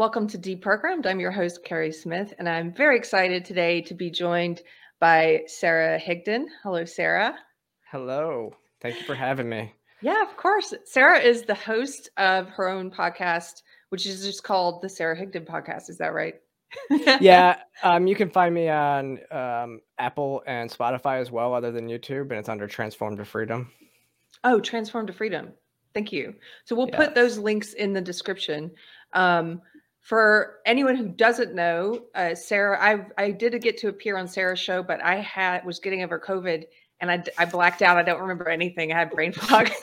Welcome to Deprogrammed. I'm your host, Carrie Smith, and I'm very excited today to be joined by Sara Higdon. Hello, Sara. Hello. Thank you for having me. Yeah, of course. Sara is the host of her own podcast, which is just called the Sara Higdon Podcast. Is that right? yeah, um, you can find me on um, Apple and Spotify as well, other than YouTube, and it's under Transform to Freedom. Oh, Transform to Freedom. Thank you. So we'll put those links in the description. Um, for anyone who doesn't know, uh, Sara, I I did get to appear on Sara's show, but I had was getting over COVID and I, I blacked out. I don't remember anything. I had brain fog.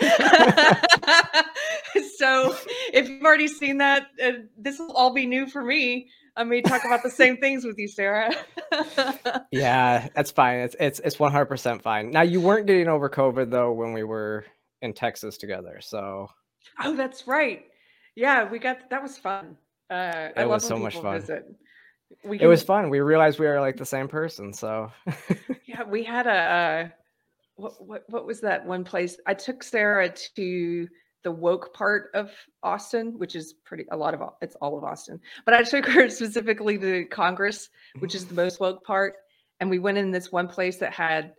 so if you've already seen that, uh, this will all be new for me. I may talk about the same things with you, Sara. yeah, that's fine. It's it's it's one hundred percent fine. Now you weren't getting over COVID though when we were in Texas together. So Oh, that's right. Yeah, we got that was fun. Uh it was so much fun. Visit. Can, it was fun. We realized we are like the same person. So yeah, we had a uh, what, what what was that one place? I took Sara to the woke part of Austin, which is pretty a lot of it's all of Austin. But I took her specifically to Congress, which is the most woke part, and we went in this one place that had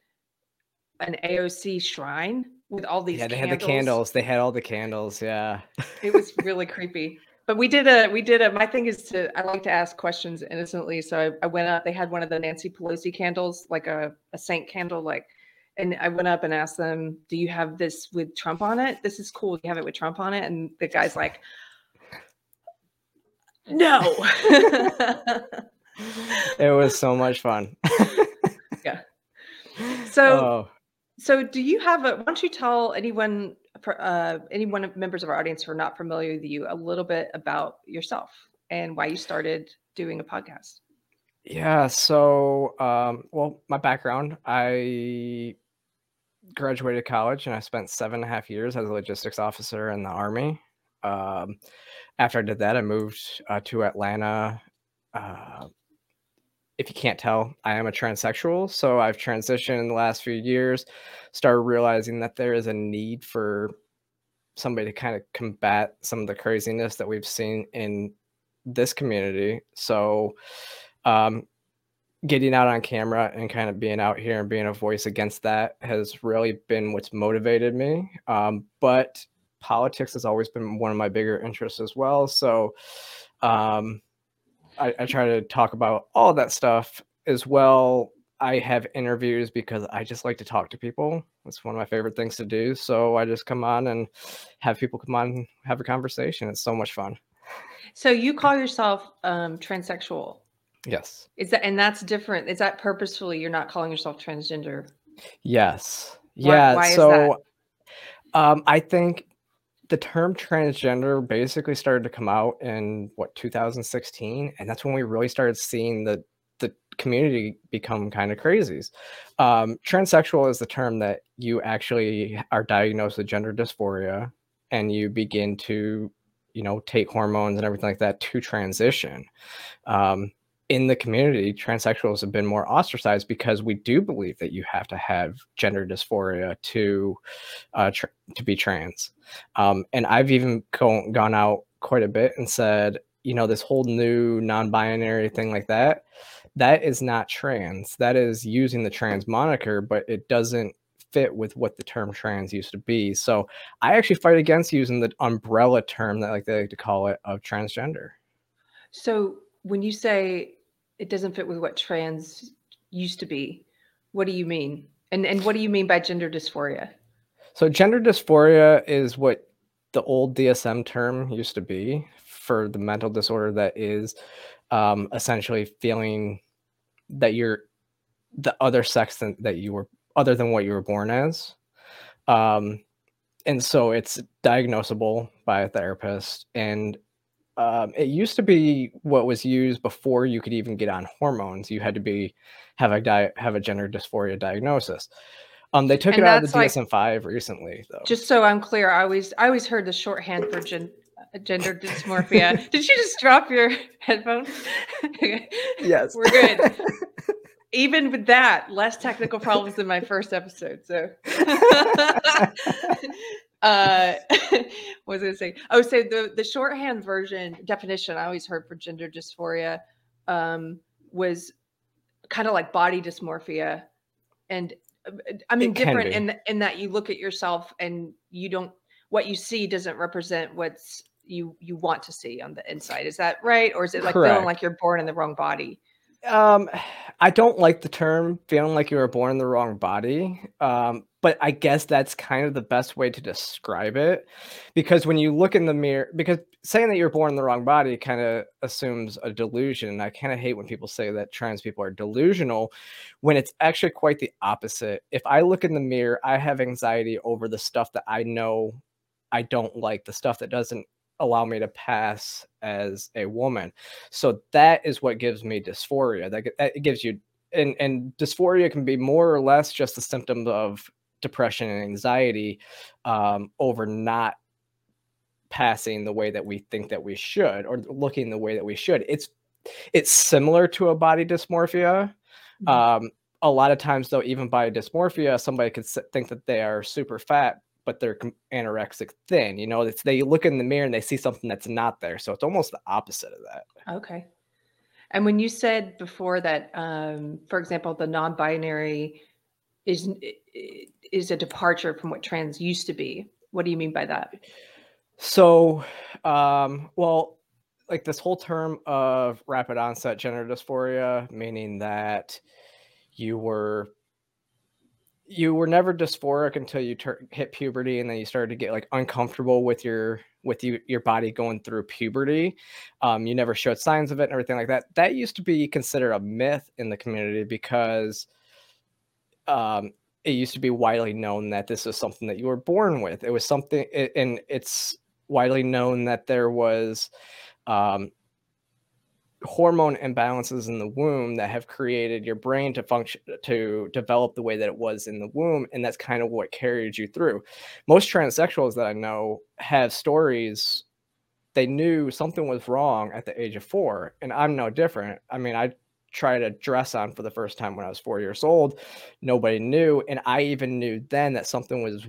an AOC shrine with all these. Yeah, they candles. had the candles. They had all the candles. Yeah, it was really creepy. But we did a we did a. My thing is to I like to ask questions innocently, so I, I went up. They had one of the Nancy Pelosi candles, like a a saint candle, like and I went up and asked them, "Do you have this with Trump on it? This is cool. Do you have it with Trump on it?" And the guy's like, "No." it was so much fun. yeah. So, oh. so do you have a? Why don't you tell anyone, uh, anyone of members of our audience who are not familiar with you, a little bit about yourself and why you started doing a podcast? Yeah. So, um, well, my background, I graduated college and I spent seven and a half years as a logistics officer in the Army. Um, after I did that, I moved uh, to Atlanta. Uh, if you can't tell, I am a transsexual. So I've transitioned in the last few years, started realizing that there is a need for somebody to kind of combat some of the craziness that we've seen in this community. So um, getting out on camera and kind of being out here and being a voice against that has really been what's motivated me. Um, but politics has always been one of my bigger interests as well. So um, I, I try to talk about all that stuff as well. I have interviews because I just like to talk to people. It's one of my favorite things to do. So I just come on and have people come on and have a conversation. It's so much fun. So you call yourself um, transsexual? Yes. Is that and that's different? Is that purposefully you're not calling yourself transgender? Yes. Why, yeah. Why so um I think the term transgender basically started to come out in what 2016 and that's when we really started seeing the the community become kind of crazies. Um, transsexual is the term that you actually are diagnosed with gender dysphoria and you begin to you know take hormones and everything like that to transition um, in the community, transsexuals have been more ostracized because we do believe that you have to have gender dysphoria to uh, tr- to be trans. Um, and I've even go- gone out quite a bit and said, you know, this whole new non-binary thing like that, that is not trans. That is using the trans moniker, but it doesn't fit with what the term trans used to be. So I actually fight against using the umbrella term that like they like to call it of transgender. So when you say it doesn't fit with what trans used to be. What do you mean? And and what do you mean by gender dysphoria? So gender dysphoria is what the old DSM term used to be for the mental disorder that is um, essentially feeling that you're the other sex than, that you were other than what you were born as. Um, and so it's diagnosable by a therapist and um, it used to be what was used before you could even get on hormones. You had to be have a di- have a gender dysphoria diagnosis. Um, they took and it out of the DSM five like, recently, though. Just so I'm clear, I always I always heard the shorthand for gen- uh, gender dysmorphia. Did you just drop your headphones? yes, we're good. Even with that, less technical problems than my first episode. So uh what was I gonna say? Oh, so the the shorthand version definition I always heard for gender dysphoria um was kind of like body dysmorphia and uh, I mean different in in that you look at yourself and you don't what you see doesn't represent what's you you want to see on the inside. Is that right? Or is it like Correct. feeling like you're born in the wrong body? Um, I don't like the term feeling like you were born in the wrong body. Um, but I guess that's kind of the best way to describe it because when you look in the mirror, because saying that you're born in the wrong body kind of assumes a delusion. I kind of hate when people say that trans people are delusional when it's actually quite the opposite. If I look in the mirror, I have anxiety over the stuff that I know I don't like, the stuff that doesn't allow me to pass as a woman. So that is what gives me dysphoria. That, that gives you and and dysphoria can be more or less just a symptom of depression and anxiety um, over not passing the way that we think that we should or looking the way that we should. It's it's similar to a body dysmorphia. Mm-hmm. Um, a lot of times, though, even by dysmorphia, somebody could think that they are super fat but they're anorexic thin. You know, it's they look in the mirror and they see something that's not there. So it's almost the opposite of that. Okay. And when you said before that, um, for example, the non-binary is is a departure from what trans used to be. What do you mean by that? So, um, well, like this whole term of rapid onset gender dysphoria, meaning that you were you were never dysphoric until you tur- hit puberty and then you started to get like uncomfortable with your with you your body going through puberty um, you never showed signs of it and everything like that that used to be considered a myth in the community because um, it used to be widely known that this was something that you were born with. It was something and it's widely known that there was um, hormone imbalances in the womb that have created your brain to function to develop the way that it was in the womb and that's kind of what carried you through. Most transsexuals that i know have stories they knew something was wrong at the age of four and i'm no different. I mean i tried a dress on for the first time when i was four years old. Nobody knew and i even knew then that something was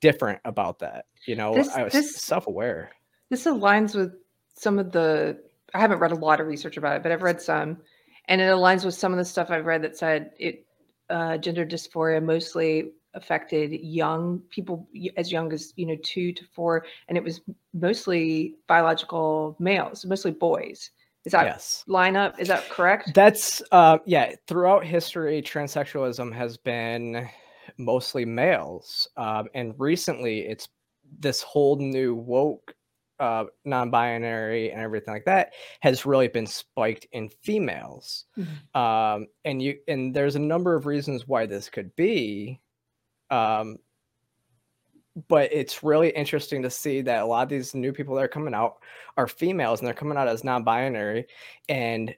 different about that you know? This, i was this, self-aware. this aligns with some of the I haven't read a lot of research about it, but I've read some, and it aligns with some of the stuff I've read that said it uh, gender dysphoria mostly affected young people as young as you know two to four, and it was mostly biological males, mostly boys. Is that yes. line up? Is that correct? That's uh, yeah. Throughout history, transsexualism has been mostly males, um, and recently it's this whole new woke uh, non-binary and everything like that has really been spiked in females mm-hmm. um, and you and there's a number of reasons why this could be um, but it's really interesting to see that a lot of these new people that are coming out are females and they're coming out as non-binary and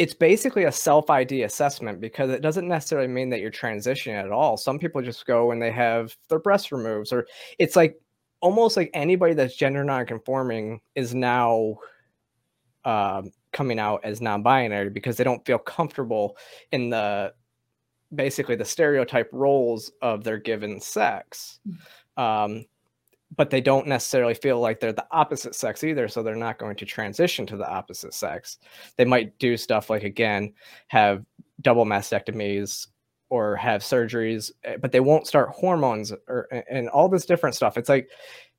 it's basically a self ID assessment because it doesn't necessarily mean that you're transitioning at all. Some people just go and they have their breast removed, or it's like almost like anybody that's gender non-conforming is now um, coming out as non-binary because they don't feel comfortable in the basically the stereotype roles of their given sex. Um, but they don't necessarily feel like they're the opposite sex either, so they're not going to transition to the opposite sex. They might do stuff like again have double mastectomies or have surgeries, eh, but they won't start hormones or and all this different stuff. It's like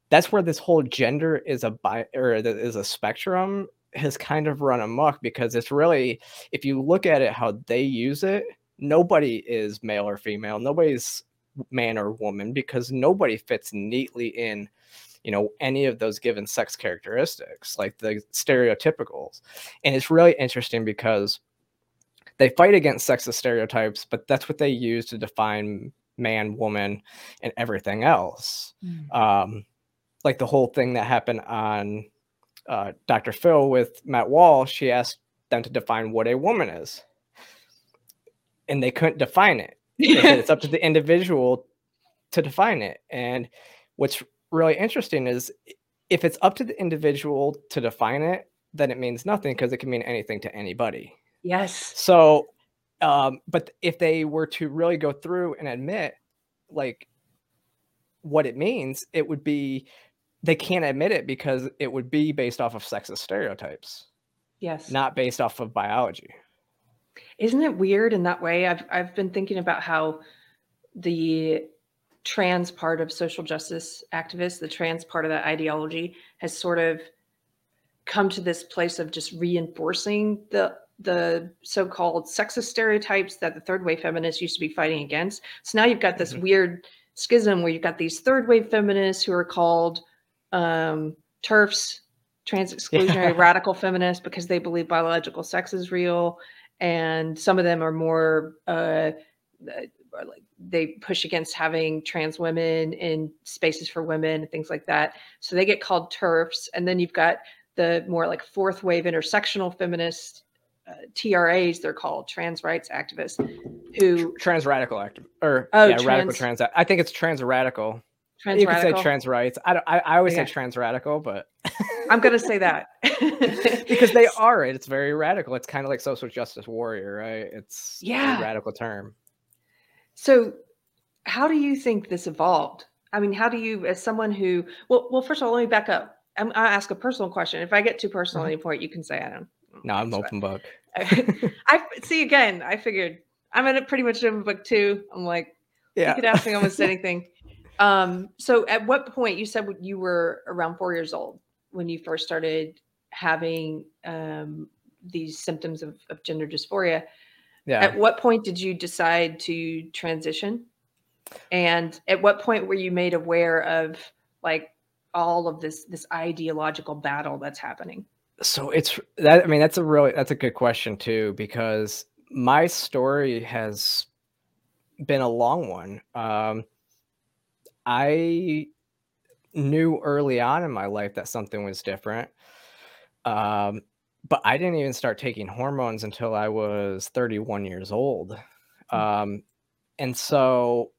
that's where this whole gender is a bi or is a spectrum has kind of run amok because it's really if you look at it how they use it, nobody is male or female, nobody's man or woman because nobody fits neatly in you know any of those given sex characteristics like the stereotypicals and it's really interesting because they fight against sexist stereotypes, but that's what they use to define man, woman, and everything else. Mm. Um, like the whole thing that happened on uh, Dr. Phil with Matt Walsh, she asked them to define what a woman is, and they couldn't define it. It's up to the individual to define it. And what's really interesting is if it's up to the individual to define it, then it means nothing because it can mean anything to anybody. Yes. So, um, but if they were to really go through and admit, like, what it means, it would be they can't admit it because it would be based off of sexist stereotypes. Yes. Not based off of biology. Isn't it weird in that way? I've I've been thinking about how the trans part of social justice activists, the trans part of that ideology has sort of come to this place of just reinforcing the the so-called sexist stereotypes that the third wave feminists used to be fighting against. So now you've got this mm-hmm. weird schism where you've got these third wave feminists who are called um, TERFs, trans exclusionary yeah. radical feminists, because they believe biological sex is real, and some of them are more uh, like they push against having trans women in spaces for women and things like that. So they get called TERFs, and then you've got the more like fourth wave intersectional feminists uh, TRAs, they're called trans rights activists, who trans radical active or oh, yeah, trans, radical trans. I think it's trans radical. Trans you can say trans rights. I don't. I, I always say trans radical, but I'm gonna say that because they are. it. It's very radical. It's kind of like social justice warrior, right? It's yeah, a radical term. So, how do you think this evolved? I mean, how do you, as someone who, well, well, first of all, let me back up. I'm, I'll ask a personal question. If I get too personal mm-hmm. at any point, you can say I don't. No, I'm open book. I see again. I figured I'm in a pretty much open book too. I'm like, yeah. you could ask me almost anything. Um, so at what point you said you were around four years old when you first started having um, these symptoms of, of gender dysphoria? Yeah. At what point did you decide to transition? And at what point were you made aware of like all of this this ideological battle that's happening? So it's that I mean that's a really that's a good question too because my story has been a long one. Um, I knew early on in my life that something was different. Um, but I didn't even start taking hormones until I was 31 years old. Hmm. Um, and so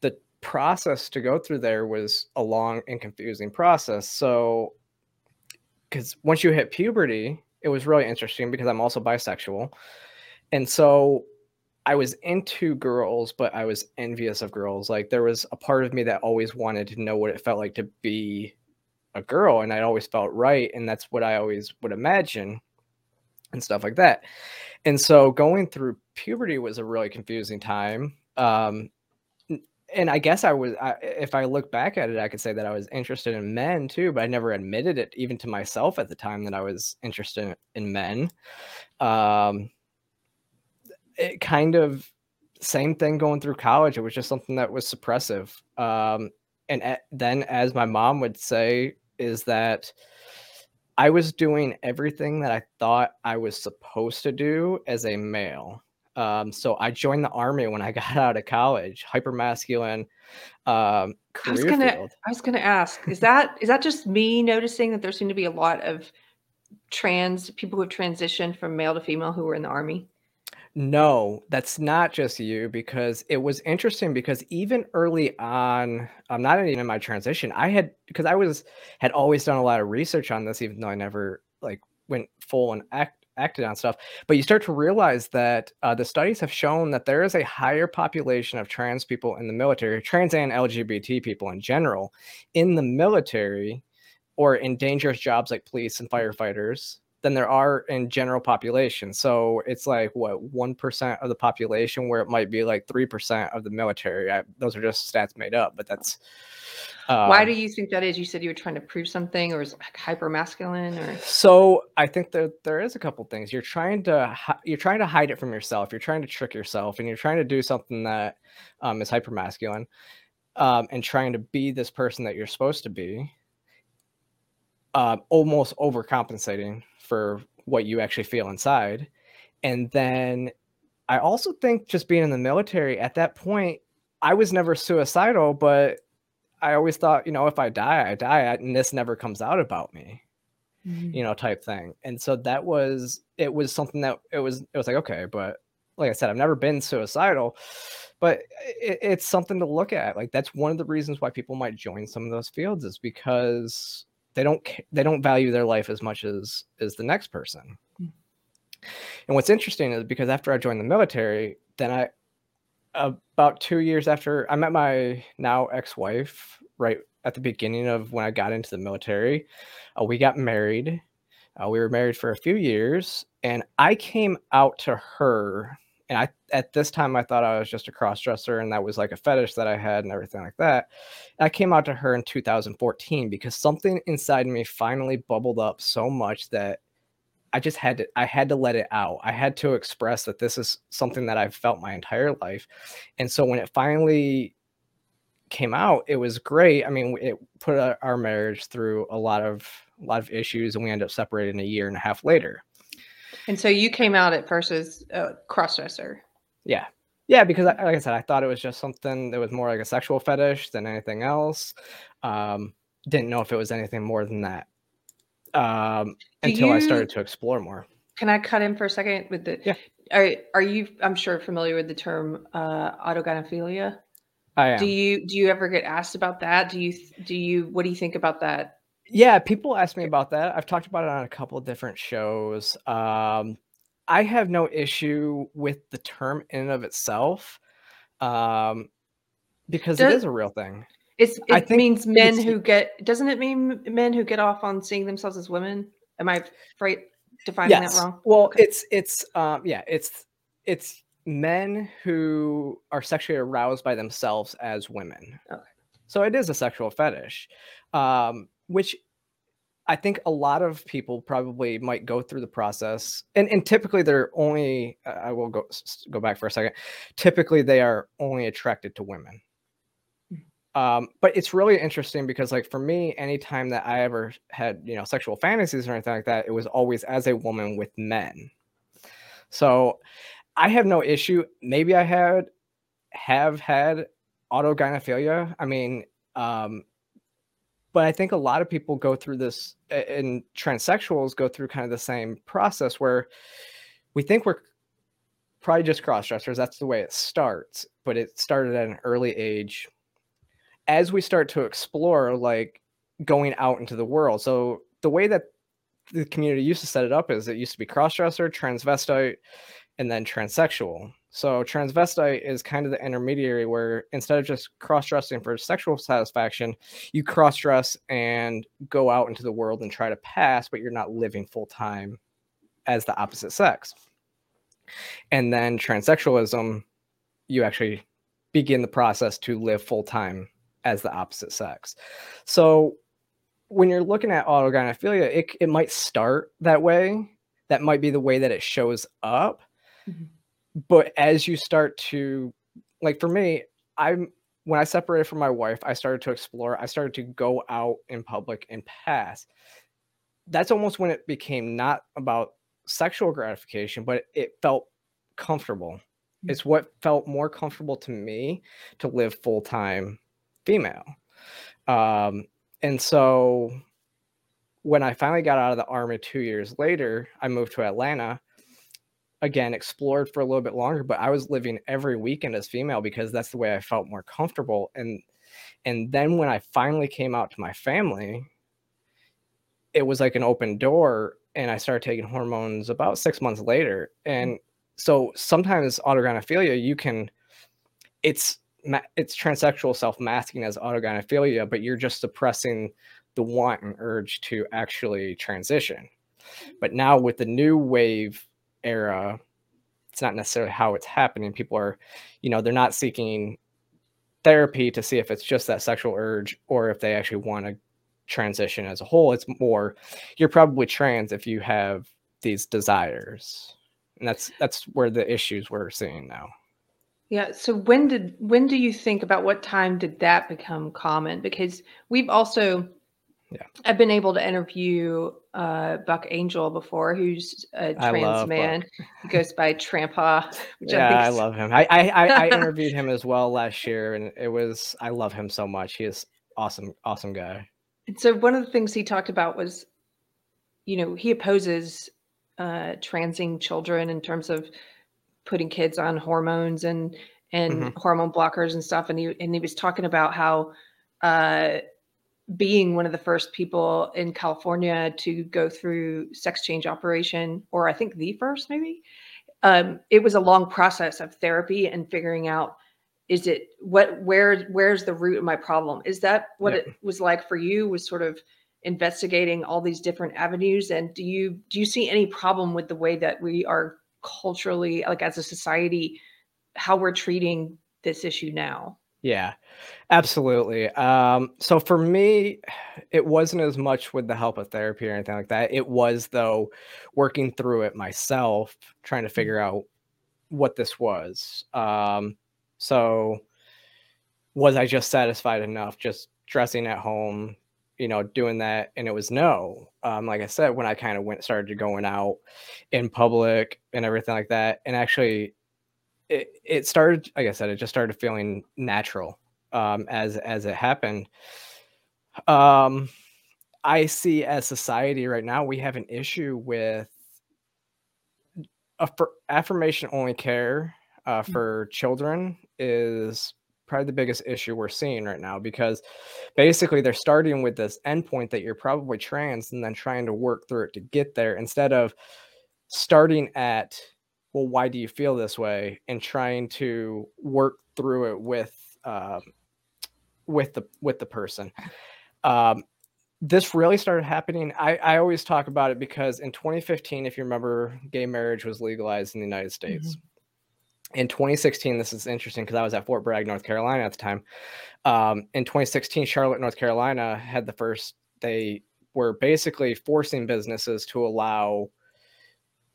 the process to go through there was a long and confusing process. So, because once you hit puberty, it was really interesting because I'm also bisexual. And so I was into girls, but I was envious of girls. Like there was a part of me that always wanted to know what it felt like to be a girl, and I always felt right, and that's what I always would imagine, and stuff like that. And so going through puberty was a really confusing time. Um, and I guess I was, I, if I look back at it, I could say that I was interested in men too, but I never admitted it even to myself at the time that I was interested in men. Um, it kind of same thing going through college. It was just something that was suppressive. Um, and at, then, as my mom would say, is that I was doing everything that I thought I was supposed to do as a male. Um, so I joined the army when I got out of college, hyper masculine um, career I was gonna, field. I was gonna ask, is that is that just me noticing that there seem to be a lot of trans people who have transitioned from male to female who were in the army? No, that's not just you because it was interesting because even early on, I'm not even in my transition. I had because I was had always done a lot of research on this, even though I never like went full and act, acted on stuff. But you start to realize that uh, the studies have shown that there is a higher population of trans people in the military, trans and LGBT people in general, in the military or in dangerous jobs like police and firefighters than there are in general population. So it's like what one percent of the population, where it might be like three percent of the military. I, those are just stats made up, but that's. Um, Why do you think that is? You said you were trying to prove something, or is it hyper masculine, or? So I think that there is a couple things. You're trying to you're trying to hide it from yourself. You're trying to trick yourself, and you're trying to do something that um, is hyper masculine, um, and trying to be this person that you're supposed to be. Uh, almost overcompensating for what you actually feel inside. And then I also think just being in the military at that point, I was never suicidal, but I always thought, you know, if I die, I die, and this never comes out about me, mm-hmm. you know, type thing. And so that was, it was something that it was, it was like, okay, but like I said, I've never been suicidal, but it, it's something to look at. Like that's one of the reasons why people might join some of those fields is because they don't they don't value their life as much as as the next person hmm. and what's interesting is because after i joined the military then i about two years after I met my now ex-wife, right at the beginning of when I got into the military, uh, we got married. Uh, we were married for a few years, and I came out to her. And I, at this time, I thought I was just a cross dresser, and that was like a fetish that I had, and everything like that. I came out to her in 2014 because something inside me finally bubbled up so much that I just had to I had to let it out. I had to express that this is something that I've felt my entire life. And so when it finally came out, it was great. I mean, it put our marriage through a lot of a lot of issues and we ended up separating a year and a half later. And so you came out at first as a crossdresser. Yeah. Yeah, because like I said, I thought it was just something that was more like a sexual fetish than anything else. Um, didn't know if it was anything more than that um, until you, I started to explore more. Can I cut in for a second with the? Yeah. Are are you? I'm sure familiar with the term uh, autogynephilia. I am. Do you do you ever get asked about that? Do you do you what do you think about that? Yeah, people ask me about that. I've talked about it on a couple of different shows. Um, I have no issue with the term in and of itself, um, because Does, it is a real thing. It's, it means men who get. Doesn't it mean men who get off on seeing themselves as women? Am I right defining yes. that wrong? Well, okay. it's it's um yeah it's it's men who are sexually aroused by themselves as women. Okay. So it is a sexual fetish, um, which I think a lot of people probably might go through the process, and and typically they're only. Uh, I will go go back for a second. Typically, they are only attracted to women. Um, but it's really interesting because like for me, anytime that I ever had, you know, sexual fantasies or anything like that, it was always as a woman with men. So I have no issue. Maybe I had have had autogynephilia. I mean, um, but I think a lot of people go through this and transsexuals go through kind of the same process where we think we're probably just cross dressers. That's the way it starts, but it started at an early age as we start to explore like going out into the world so the way that the community used to set it up is it used to be crossdresser transvestite and then transsexual so transvestite is kind of the intermediary where instead of just cross-dressing for sexual satisfaction you cross-dress and go out into the world and try to pass but you're not living full-time as the opposite sex and then transsexualism you actually begin the process to live full-time as the opposite sex. So when you're looking at autogynephilia, it, it might start that way. That might be the way that it shows up. Mm-hmm. But as you start to, like for me, I'm when I separated from my wife, I started to explore. I started to go out in public and pass. That's almost when it became not about sexual gratification, but it felt comfortable. Mm-hmm. It's what felt more comfortable to me to live full time female. Um, and so when I finally got out of the army two years later, I moved to Atlanta. Again, explored for a little bit longer, but I was living every weekend as female because that's the way I felt more comfortable. And and then when I finally came out to my family, it was like an open door, and I started taking hormones about six months later. Mm-hmm. And so sometimes autogynephilia, you can, it's it's transsexual self-masking as autogynephilia, but you're just suppressing the want and urge to actually transition. Mm-hmm. But now with the new wave era, it's not necessarily how it's happening. People are, you know, they're not seeking therapy to see if it's just that sexual urge or if they actually want to transition as a whole. It's more you're probably trans if you have these desires. And that's that's where the issues we're seeing now. Yeah. So when did when do you think about what time did that become common? Because we've also yeah. I've been able to interview uh, Buck Angel before, who's a trans man. Buck. He goes by Trampa. yeah, I, I love him. I, I I interviewed him as well last year, and it was I love him so much. He is awesome, awesome guy. And so one of the things he talked about was, you know, he opposes uh, transing children in terms of putting kids on hormones and and mm-hmm. hormone blockers and stuff and he and he was talking about how uh, being one of the first people in California to go through sex change operation or I think the first maybe um, it was a long process of therapy and figuring out is it what where where's the root of my problem? Is that what Yeah. it was like for you was sort of investigating all these different avenues? And do you do you see any problem with the way that we are culturally like as a society how we're treating this issue now Yeah, absolutely. Um, so for me, it wasn't as much with the help of therapy or anything like that. It was though working through it myself, trying to figure out what this was. Um, so was I just satisfied enough just dressing at home, you know, doing that? And it was no. Um, like I said, when I kind of went started going out in public and everything like that, and actually it, it started like i said it just started feeling natural um as as it happened. Um i see as society right now we have an issue with affir- affirmation only care uh, for children is probably the biggest issue we're seeing right now because basically they're starting with this endpoint that you're probably trans and then trying to work through it to get there instead of starting at well why do you feel this way? and trying to work through it with um, with the with the person. Um, this really started happening I, I always talk about it because in 2015 if you remember gay marriage was legalized in the united states. In 2016 this is interesting because i was at fort bragg north carolina at the time. Um, in 2016 charlotte north carolina had the first they were basically forcing businesses to allow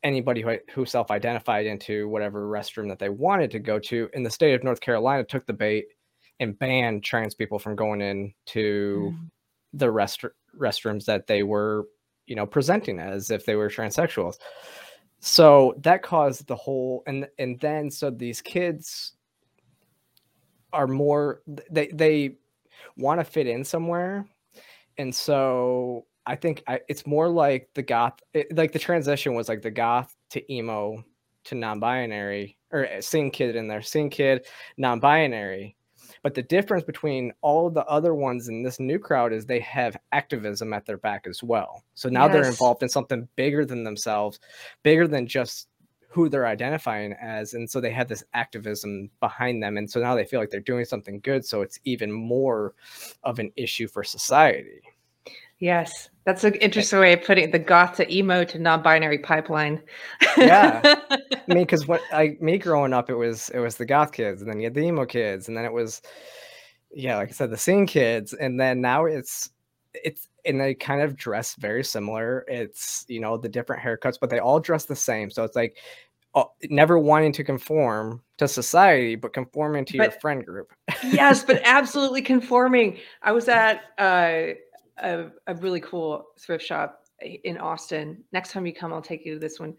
anybody who, who self-identified into whatever restroom that they wanted to go to in the state of north carolina took the bait and banned trans people from going in to Mm. the rest restrooms that they were you know presenting as if they were transsexuals so that caused the whole and and then so these kids are more they they want to fit in somewhere and so i think I, it's more like the goth it, like the transition was like the goth to emo to non-binary or uh, scene kid in there scene kid non-binary but the difference between all the other ones in this new crowd is they have activism at their back as well. So now they're involved in something bigger than themselves, bigger than just who they're identifying as. And so they have this activism behind them. And so now they feel like they're doing something good. So it's even more of an issue for society. Yes that's an interesting way of putting it the goth to emo to non-binary pipeline Yeah. I mean, because what I me growing up, it was it was the goth kids, and then you had the emo kids, and then it was, yeah, like I said, the scene kids, and then now it's it's and they kind of dress very similar. It's you know the different haircuts, but they all dress the same. So it's like uh, never wanting to conform to society, but conforming to your friend group. yes, but absolutely conforming. I was at uh, a, a really cool thrift shop in Austin. Next time you come, I'll take you to this one.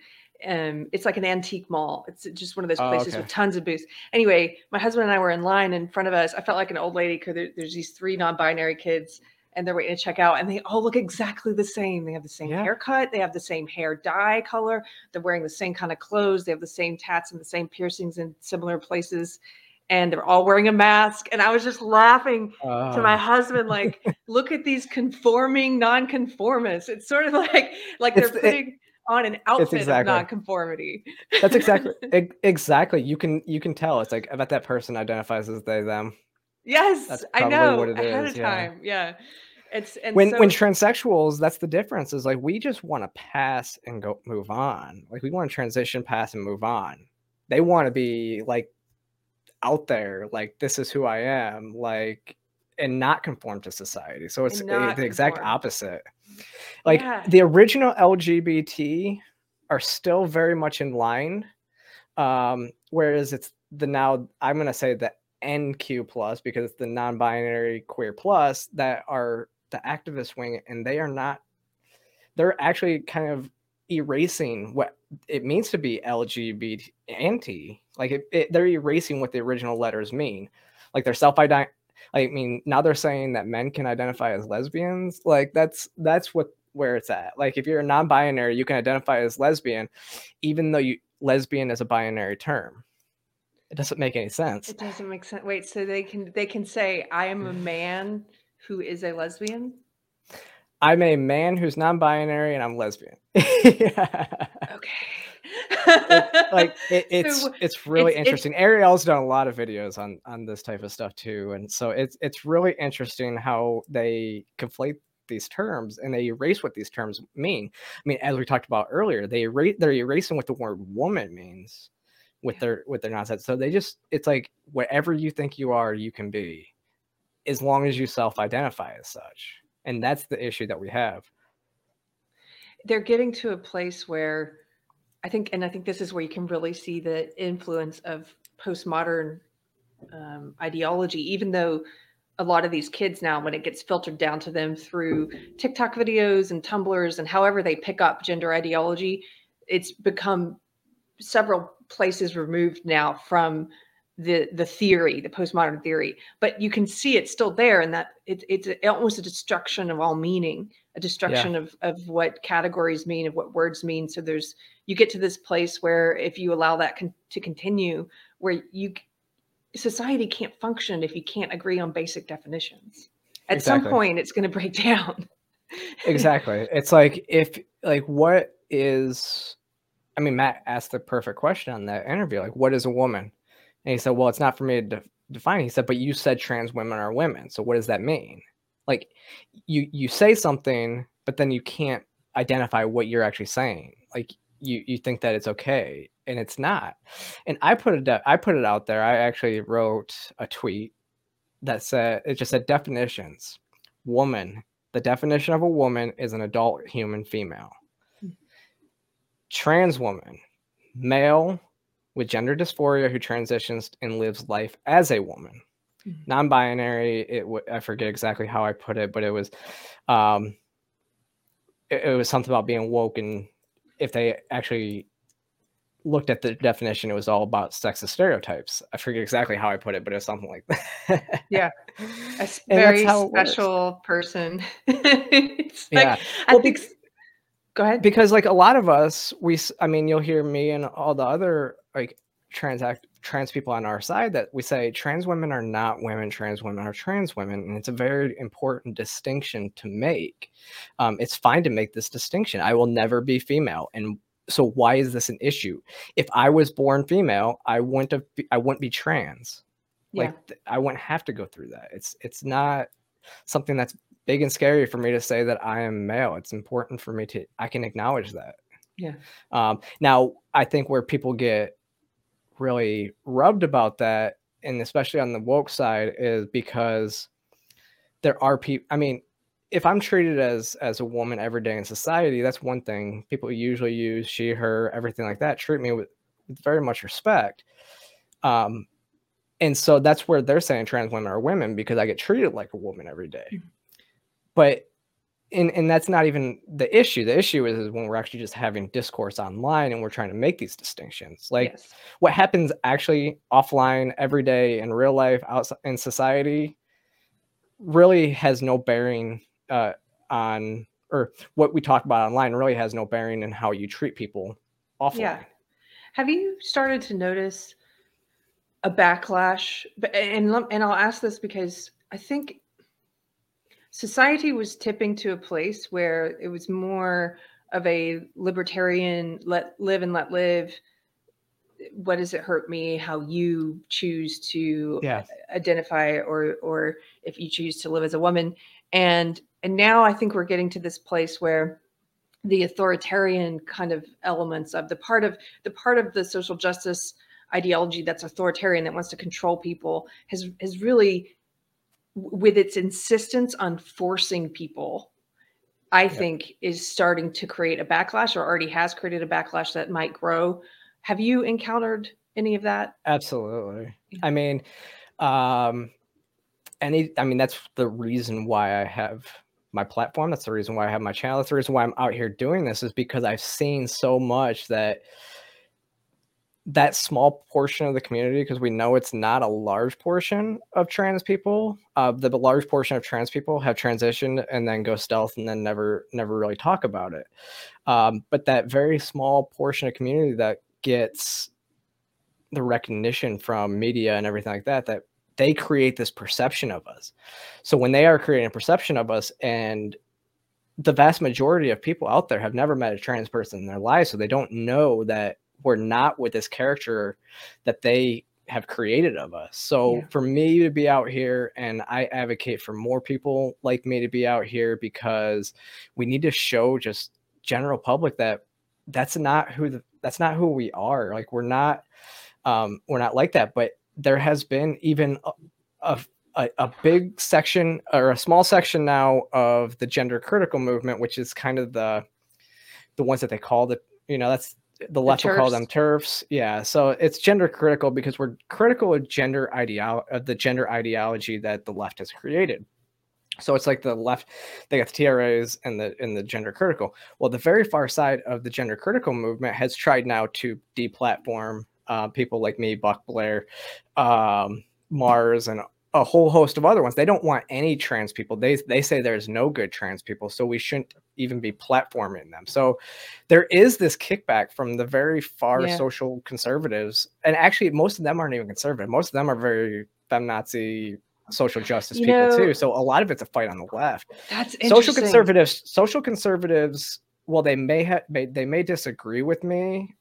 Um, it's like an antique mall. It's just one of those Oh, places okay. with tons of booths. Anyway, my husband and I were in line in front of us. I felt like an old lady because there, there's these three non-binary kids and they're waiting to check out and they all look exactly the same. They have the same Yeah. haircut. They have the same hair dye color. They're wearing the same kind of clothes. They have the same tats and the same piercings in similar places. And they're all wearing a mask. And I was just laughing to my Uh, husband like look at these conforming nonconformists it's sort of like like they're It's- it- putting on an outfit exactly- of nonconformity that's exactly exactly. You can you can tell. It's like I bet that person identifies as they them. yes i know what it ahead is, of yeah. time yeah it's and when so, when transsexuals that's the difference is like we just want to pass and go move on like we want to transition pass and move on they want to be like out there like this is who i am like and not conform to society so it's the exact opposite like Yeah. the original lgbt are still very much in line um whereas it's the now i'm going to say the nq plus because it's the non-binary queer plus that are the activist wing and they are not they're actually kind of erasing what it means to be lgbt anti like it, it, they're erasing what the original letters mean. Like they're self-ident i mean now they're saying that men can identify as lesbians like that's that's what where it's at. Like if you're a non-binary you can identify as lesbian even though you lesbian is a binary term. It doesn't make any sense. It doesn't make sense wait so they can they can say i am Mm. a man who is a lesbian i'm a man who's non-binary and i'm lesbian yeah. okay it, like it, it's so it's really it's, interesting. It's, Ariel's done a lot of videos on on this type of stuff too, and so it's it's really interesting how they conflate these terms and they erase what these terms mean. I mean, as we talked about earlier, they erase they're erasing what the word woman means with yeah. their with their nonsense. So they just it's like whatever you think you are, you can be, as long as you self-identify as such. And that's the issue that we have. They're getting to a place where I think, and I think this is where you can really see the influence of postmodern um, ideology, even though a lot of these kids now, when it gets filtered down to them through TikTok videos and Tumblrs and however they pick up gender ideology, it's become several places removed now from the the theory, the postmodern theory. But you can see it's still there, and that it, it's almost a destruction of all meaning, a destruction yeah. of of what categories mean, of what words mean. So there's you get to this place where if you allow that con- to continue, where you society can't function if you can't agree on basic definitions. At exactly. some point, it's going to break down. exactly. It's like if like what is I mean, Matt asked the perfect question on that interview. Like, what is a woman? And he said, well, it's not for me to de- define. He said, but you said trans women are women. So what does that mean? Like, you you say something, but then you can't identify what you're actually saying. Like, you you think that it's okay, and it's not. And I put it I put it out there. I actually wrote a tweet that said it just said definitions. Woman. The definition of a woman is an adult human female hmm. trans woman, male with gender dysphoria who transitions and lives life as a woman. Mm-hmm. Non-binary, it w- I forget exactly how I put it, but it was um it, it was something about being woke and if they actually looked at the definition, it was all about sexist stereotypes. I forget exactly how I put it, but it was something like that. yeah. A very special person. it's yeah. Like, well, I think Go ahead. Because like a lot of us, we I mean, you'll hear me and all the other like trans act, trans people on our side that we say trans women are not women, trans women are trans women, and it's a very important distinction to make. Um, it's fine to make this distinction. I will never be female, and so why is this an issue? If I was born female, I wouldn't have, I wouldn't be trans. Yeah. Like I wouldn't have to go through that. It's it's not something that's big and scary for me to say that I am male. It's important for me to I can acknowledge that. Yeah. Um, now I think where people get really rubbed about that, and especially on the woke side, is because there are people. I mean, if I'm treated as as a woman every day in society, that's one thing. People usually use she, her, everything like that. Treat me with, with very much respect. Um, and so that's where they're saying trans women are women because I get treated like a woman every day. Mm-hmm but and and that's not even the issue. The issue is, is when we're actually just having discourse online and we're trying to make these distinctions. Like yes. what happens actually offline every day in real life outside in society really has no bearing uh, on or what we talk about online really has no bearing in how you treat people offline. Yeah have you started to notice a backlash? And and i'll ask this because i think society was tipping to a place where it was more of a libertarian let live and let live what does it hurt me how you choose to yeah. identify or or if you choose to live as a woman and and now i think we're getting to this place where the authoritarian kind of elements of the part of the part of the social justice ideology that's authoritarian that wants to control people has has really with its insistence on forcing people i think is starting to create a backlash or already has created a backlash that might grow. Have you encountered any of that? Absolutely. I mean um any i mean that's the reason why i have my platform. That's the reason why i have my channel. That's the reason why i'm out here doing this is because i've seen so much that that small portion of the community because we know it's not a large portion of trans people uh, the large portion of trans people have transitioned and then go stealth and then never never really talk about it. Um, but that very small portion of community that gets the recognition from media and everything like that that they create this perception of us. So when they are creating a perception of us and the vast majority of people out there have never met a trans person in their lives so they don't know that we're not with this character that they have created of us. So Yeah. for me to be out here and I advocate for more people like me to be out here because we need to show just general public that that's not who the, that's not who we are. Like we're not um we're not like that, but there has been even a, a a, a big section or a small section now of the gender critical movement, which is kind of the the ones that they call the you know that's the left will call them TERFs. Yeah, so it's gender critical because we're critical of gender ideology of the gender ideology that the left has created. So it's like the left, they got the TRAs and the and the gender critical. Well, the very far side of the gender critical movement has tried now to deplatform uh, people like me, Buck Blair, um, Mars, and a whole host of other ones. They don't want any trans people. They they say there's no good trans people, so we shouldn't even be platforming them. So there is this kickback from the very far Yeah. social conservatives, and actually most of them aren't even conservative. Most of them are very feminazi social justice You people know- too. So a lot of it's a fight on the left That's social conservatives social conservatives well they may have may, they may disagree with me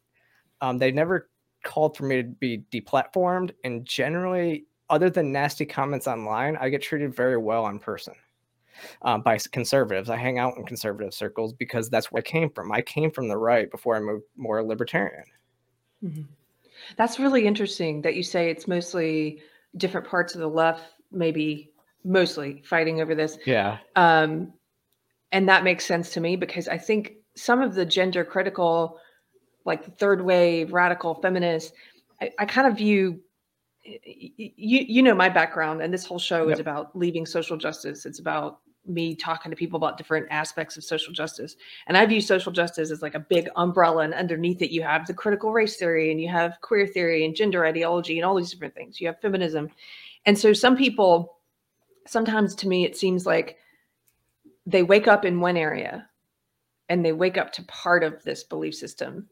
um, they never called for me to be deplatformed and generally other than nasty comments online i get treated very well in person um, by conservatives i hang out in conservative circles because that's where i came from i came from the right before i moved more libertarian Mhm. That's really interesting that you say it's mostly different parts of the left, maybe mostly fighting over this. yeah Um, and that makes sense to me because I think some of the gender critical, like the third wave, radical feminists, I, I kind of view you you know my background and this whole show is about leaving social justice. It's about me talking to people about different aspects of social justice. And i view social justice as like a big umbrella and underneath it you have the critical race theory and you have queer theory and gender ideology and all these different things. You have feminism. And so some people sometimes to me it seems like they wake up in one area and they wake up to part of this belief system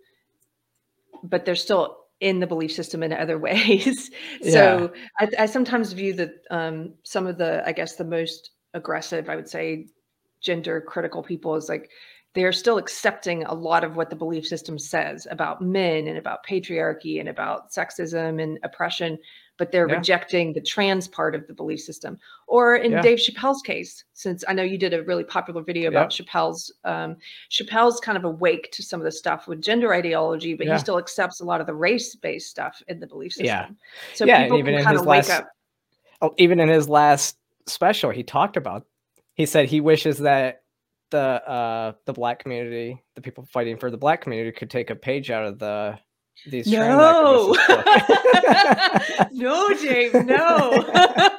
but they're still in the belief system in other ways. So I, I sometimes view that um, some of the i guess the most aggressive i would say gender critical people is like they're still accepting a lot of what the belief system says about men and about patriarchy and about sexism and oppression but they're Yeah. rejecting the trans part of the belief system or in Yeah. dave chappelle's case since i know you did a really popular video about chappelle's um, chappelle's kind of awake to some of the stuff with gender ideology but Yeah. he still accepts a lot of the race-based stuff in the belief system Yeah. so Yeah, people even can kind of wake last- up oh, even in his last special he talked about he said he wishes that the uh the black community the people fighting for the black community could take a page out of the these no. No dave no.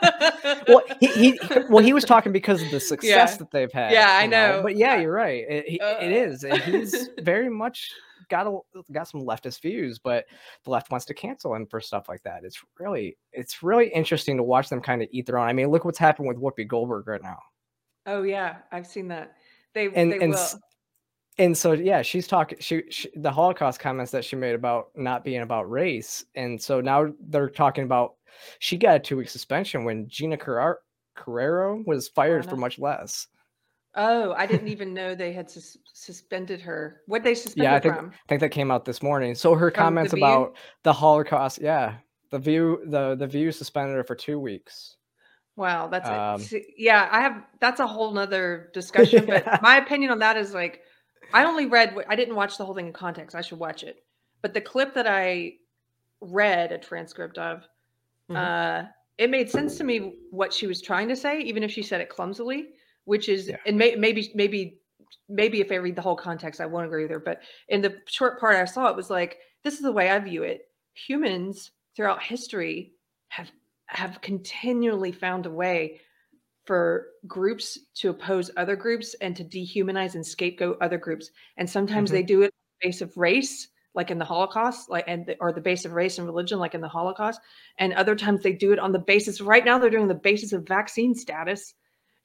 Well he, he well he was talking because of the success Yeah. that they've had Yeah, I you know. but yeah you're right. It, Uh. it is and he's very much got a, got some leftist views but the left wants to cancel him for stuff like that. It's really it's really interesting to watch them kind of eat their own. I mean look what's happened with whoopi goldberg right now. Oh yeah i've seen that. They and they and will and so yeah she's talking she, she the holocaust comments that she made about not being about race and so now they're talking about she got a two week suspension when gina Carrar- Carano was fired for much less oh i didn't even know they had sus- suspended her what they suspended yeah i think from i think that came out this morning so her From comments View? about the holocaust yeah the view the the view suspended her for two weeks Wow, that's. Um, yeah, I have that's a whole nother discussion. Yeah. But my opinion on that is like I only read I didn't watch the whole thing in context. I should watch it. But the clip that I read a transcript of, Mhm. uh, it made sense to me what she was trying to say, even if she said it clumsily, which is Yeah. and may, maybe maybe maybe if I read the whole context, I won't agree with her. But in the short part I saw, it was like this is the way I view it. Humans throughout history have have continually found a way for groups to oppose other groups and to dehumanize and scapegoat other groups. And sometimes Mm-hmm. they do it on the base of race, like in the Holocaust, like and the, or the base of race and religion, like in the Holocaust. And other times they do it on the basis. Right now, they're doing the basis of vaccine status,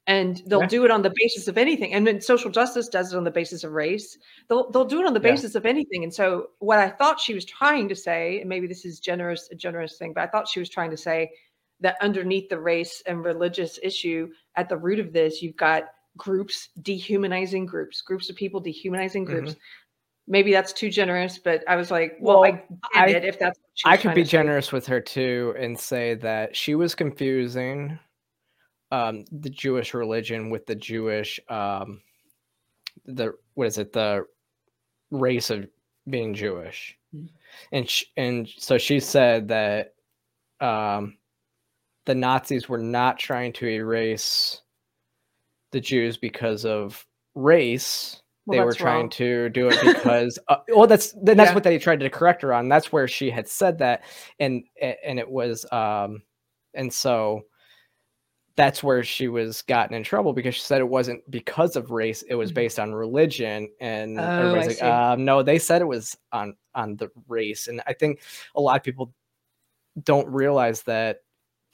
and they'll Yeah. do it on the basis of anything. And then social justice does it on the basis of race. They'll they'll do it on the Yeah. basis of anything. And so, what I thought she was trying to say, and maybe this is generous a generous thing, but I thought she was trying to say that underneath the race and religious issue, at the root of this, you've got groups dehumanizing groups, groups of people dehumanizing groups. maybe that's too generous, but I was like, well, Well, I I- it if that's what she I could be to say. generous with her too and say that she was confusing um, the Jewish religion with the Jewish, um, the what is it, the race of being Jewish, Mm. and sh- and so she said that um, the Nazis were not trying to erase the Jews because of race. Well, they were trying wrong. to do it because uh, well that's then that's Yeah. what they tried to correct her on that's where she had said that and and it was um and so that's where she was gotten in trouble because she said it wasn't because of race it was Mhm. based on religion and Oh, everybody's like um, no they said it was on on the race and i think a lot of people don't realize that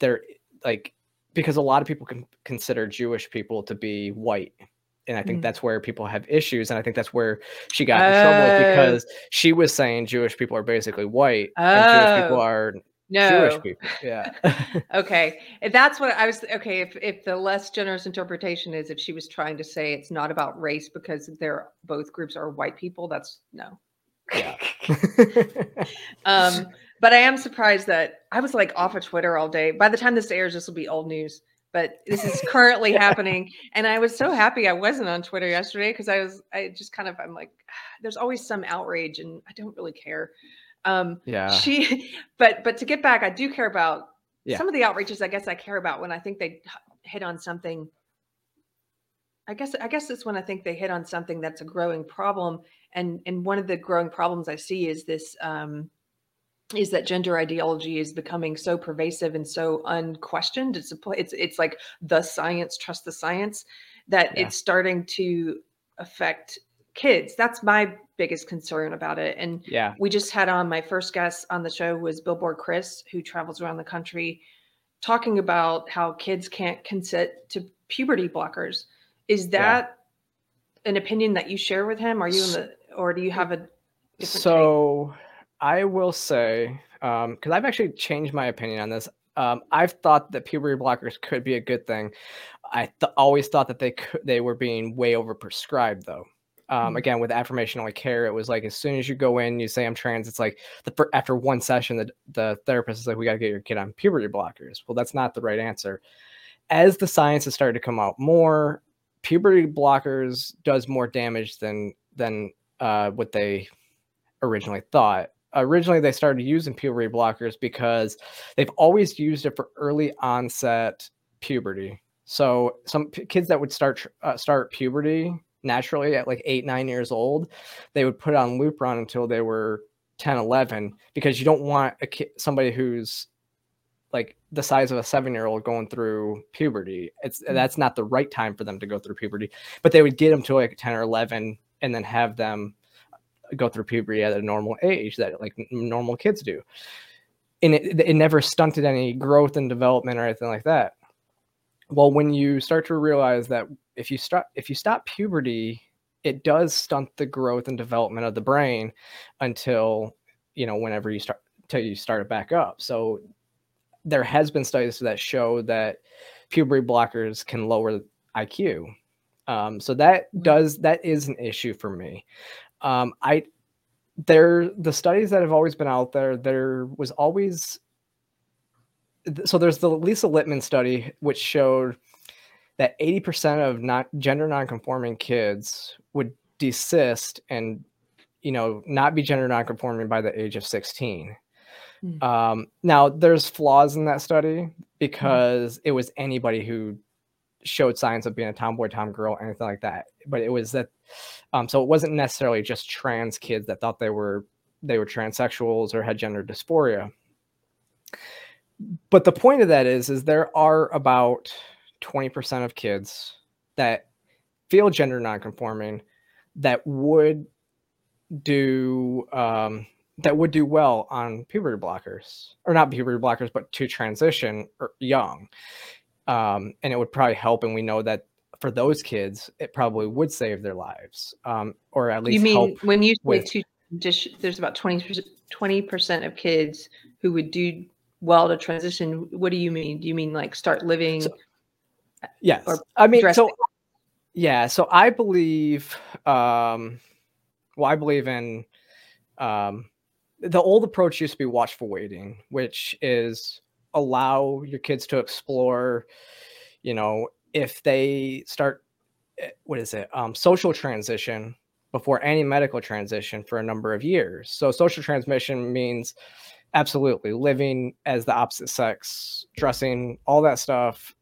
they're like because a lot of people can consider jewish people to be white and i think Mm. that's where people have issues and i think that's where she got in trouble Oh. because she was saying jewish people are basically white and jewish people Oh. are No. jewish people yeah okay. If that's what I was okay. If if the less generous interpretation is if she was trying to say it's not about race because they're both groups are white people, that's no. yeah Um, but I am surprised that I was like off of Twitter all day. By the time this airs, this will be old news. But this is currently happening, and I was so happy I wasn't on Twitter yesterday because I was I just kind of I'm like, there's always some outrage, and I don't really care. Um, yeah she, but but to get back, I do care about Yeah. some of the outrages. I guess I care about when I think they hit on something. I guess I guess it's when I think they hit on something that's a growing problem, and and one of the growing problems I see is this um, is that gender ideology is becoming so pervasive and so unquestioned. It's a it's it's like the science, trust the science, that Yeah. it's starting to affect kids. That's my biggest concern about it, and yeah we just had on my first guest on the show was Billboard Chris, who travels around the country talking about how kids can't consent to puberty blockers. Is Yeah. that an opinion that you share with him? Are you in the or do you have a different take? I will say um because i've actually changed my opinion on this um i've thought that puberty blockers could be a good thing i th- always thought that they could they were being way overprescribed though um Mm. again with affirmation only care it was like as soon as you go in you say i'm trans it's like the after one session the, the therapist is like we got to get your kid on puberty blockers well that's not the right answer as the science has started to come out more puberty blockers does more damage than than uh, what they originally thought. Originally, they started using puberty blockers because they've always used it for early onset puberty. So some p- kids that would start uh, start puberty naturally at like eight nine years old, they would put on Lupron until they were 10, 11 because you don't want a kid, somebody who's like the size of a seven year old going through puberty. It's Mm. that's not the right time for them to go through puberty. But they would get them to like 10 or 11 and then have them go through puberty at a normal age that like normal kids do. And it, it never stunted any growth and development or anything like that. Well, when you start to realize that if you start if you stop puberty, it does stunt the growth and development of the brain until you know whenever you start till you start it back up. So there has been studies that show that puberty blockers can lower IQ. Um, so that does that is an issue for me. Um, I there the studies that have always been out there. There was always so there's the Lisa Littman study which showed that 80% of not gender nonconforming kids would desist and you know not be gender nonconforming by the age of 16 Hmm. um, now there's flaws in that study because it was anybody who showed signs of being a tomboy tom girl anything like that but it was that um, so it wasn't necessarily just trans kids that thought they were they were transsexuals or had gender dysphoria. But the point of that is is there are about 20% of kids that feel gender nonconforming that would do um, that would do well on puberty blockers or not puberty blockers but to transition or young. Um, and it would probably help and we know that for those kids it probably would save their lives um, or at least you mean when you say with- two, just, there's about 20 percent of kids who would do well to transition. What do you mean? Do you mean like start living? So- Yes. or I mean, dressing. so yeah, so I believe um well, I believe in um, the old approach used to be watchful waiting, which is allow your kids to explore, you know, if they start, eh, what is it, um, social transition before any medical transition for a number of years. So social transmission means absolutely living as the opposite sex, dressing, all that stuff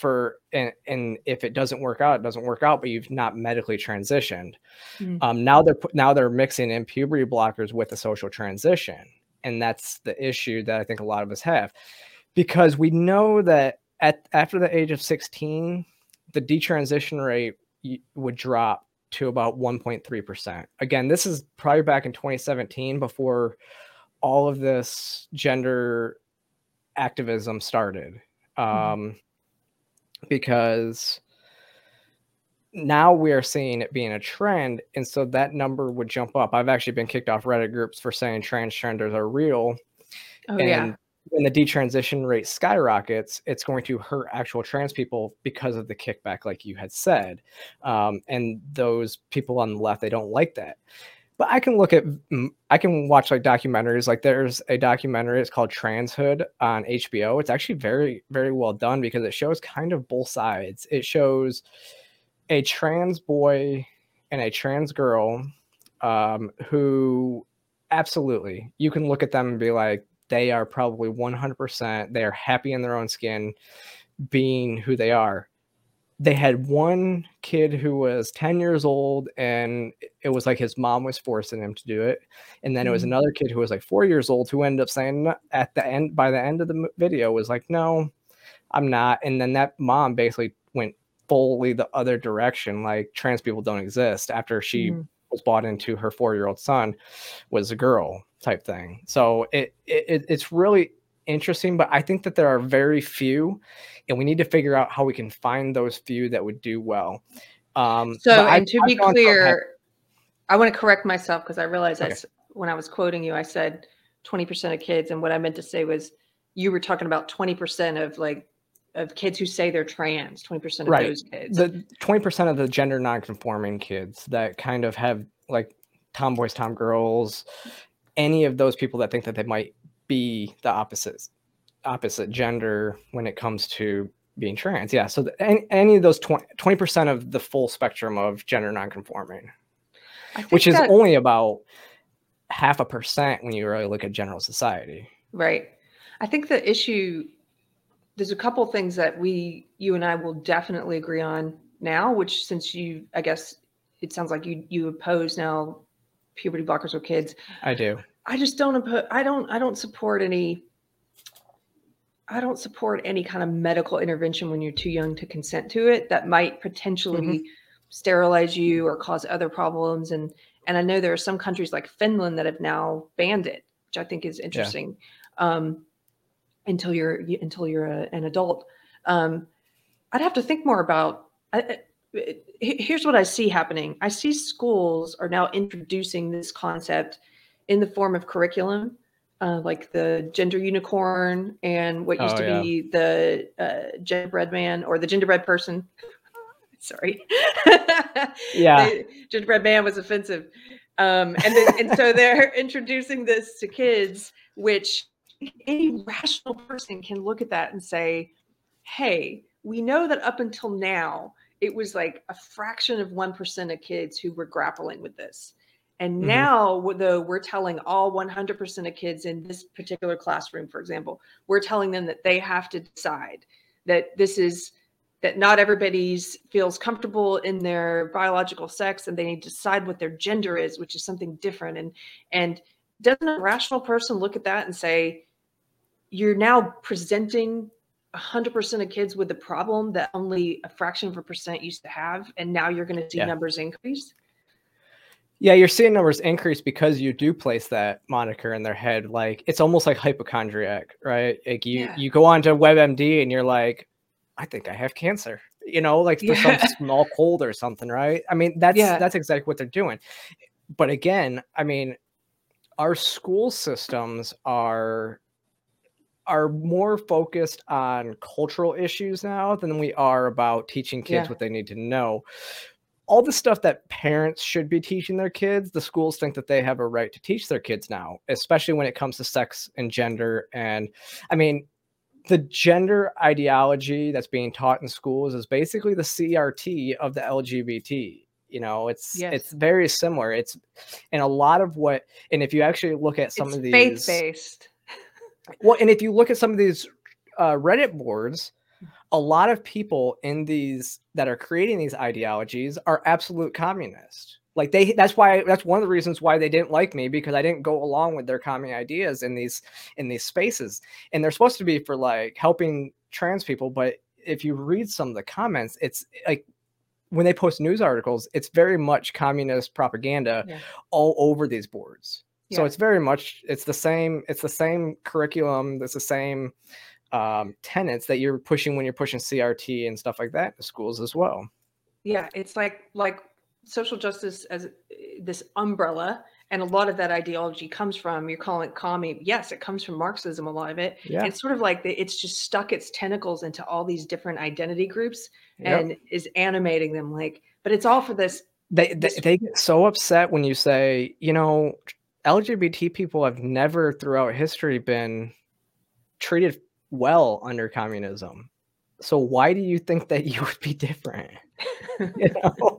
for and, and if it doesn't work out, it doesn't work out, but you've not medically transitioned. Mm-hmm. Um, now they're now they're mixing in puberty blockers with a social transition, and that's the issue that I think a lot of us have, because we know that at after the age of 16, the detransition rate would drop to about 1.3%. Again, this is probably back in 2017 before all of this gender activism started. Mm-hmm. Um, mm-hmm because now we are seeing it being a trend and so that number would jump up i've actually been kicked off reddit groups for saying transgenders are real oh, and yeah. When the detransition rate skyrockets it's going to hurt actual trans people because of the kickback like you had said um, and those people on the left they don't like that but I can look at I can watch like documentaries. Like there's a documentary. It's called Transhood on HBO. It's actually very very well done because it shows kind of both sides. It shows a trans boy and a trans girl um, who absolutely you can look at them and be like they are probably 100% they are happy in their own skin being who they are they had one kid who was 10 years old and it was like his mom was forcing him to do it and then it was mm-hmm. another kid who was like four years old who ended up saying at the end by the end of the video was like no i'm not and then that mom basically went fully the other direction like trans people don't exist after she mm-hmm. Was bought into her four year old son was a girl type thing so it, it it's really interesting, but I think that there are very few, and we need to figure out how we can find those few that would do well. Um, so, and I, to be clear, I want to correct myself because I realized okay. I, when I was quoting you, I said 20% of kids, and what I meant to say was you were talking about 20% of like of kids who say they're trans, 20% of right. those kids. The 20% of the gender nonconforming kids that kind of have like tomboys, tom girls, any of those people that think that they might be the opposite opposite gender when it comes to being trans. Yeah. So the, any, any of those 20 percent of the full spectrum of gender nonconforming, which is only about half a percent when you really look at general society. Right. I think the issue there's a couple things that we you and I will definitely agree on now, which since you I guess it sounds like you you oppose now puberty blockers with kids. I do. I just don't I don't I don't support any I don't support any kind of medical intervention when you're too young to consent to it that might potentially mm-hmm. sterilize you or cause other problems and and I know there are some countries like Finland that have now banned it, which I think is interesting. Yeah. Um, until you're until you're a, an adult. Um, I'd have to think more about. I, here's what I see happening. I see schools are now introducing this concept in the form of curriculum, uh, like the gender unicorn and what used oh, to yeah. be the uh, gingerbread man or the gingerbread person. Sorry. yeah. The gingerbread man was offensive. Um, and, then, and so they're introducing this to kids, which any rational person can look at that and say, hey, we know that up until now, it was like a fraction of 1% of kids who were grappling with this. And mm-hmm. now, though, we're telling all 100% of kids in this particular classroom, for example, we're telling them that they have to decide that this is that not everybody's feels comfortable in their biological sex and they need to decide what their gender is which is something different and and doesn't a rational person look at that and say you're now presenting 100% of kids with the problem that only a fraction of a percent used to have and now you're going to see yeah. numbers increase yeah, you're seeing numbers increase because you do place that moniker in their head. Like it's almost like hypochondriac, right? Like you yeah. you go on to WebMD and you're like, I think I have cancer. You know, like for yeah. some small cold or something, right? I mean, that's that's exactly what they're doing. But again, I mean, our school systems are are more focused on cultural issues now than we are about teaching kids what they need to know all the stuff that parents should be teaching their kids, the schools think that they have a right to teach their kids now, especially when it comes to sex and gender. And I mean, the gender ideology that's being taught in schools is basically the CRT of the LGBT. You know, it's Yes. it's very similar. It's and a lot of what and if you actually look at some it's of these faith based. Well, and if you look at some of these uh, Reddit boards, a lot of people in these that are creating these ideologies are absolute communists. Like they, that's why that's one of the reasons why they didn't like me because I didn't go along with their commie ideas in these in these spaces. And they're supposed to be for like helping trans people, but if you read some of the comments, it's like when they post news articles, it's very much communist propaganda Yeah. all over these boards. So it's very much it's the same it's the same curriculum, it's the same um, tenets that you're pushing when you're pushing CRT and stuff like that in schools as well. Yeah, it's like like social justice as uh, this umbrella, and a lot of that ideology comes from. You're calling it commie. Yes, it comes from Marxism. A lot of it. Yeah. It's sort of like the, it's just stuck its tentacles into all these different identity groups Yep. and is animating them. Like, but it's all for this. they, they this- they get so upset when you say, you know, LGBT people have never throughout history been treated well under communism. So why do you think that you would be different? you know?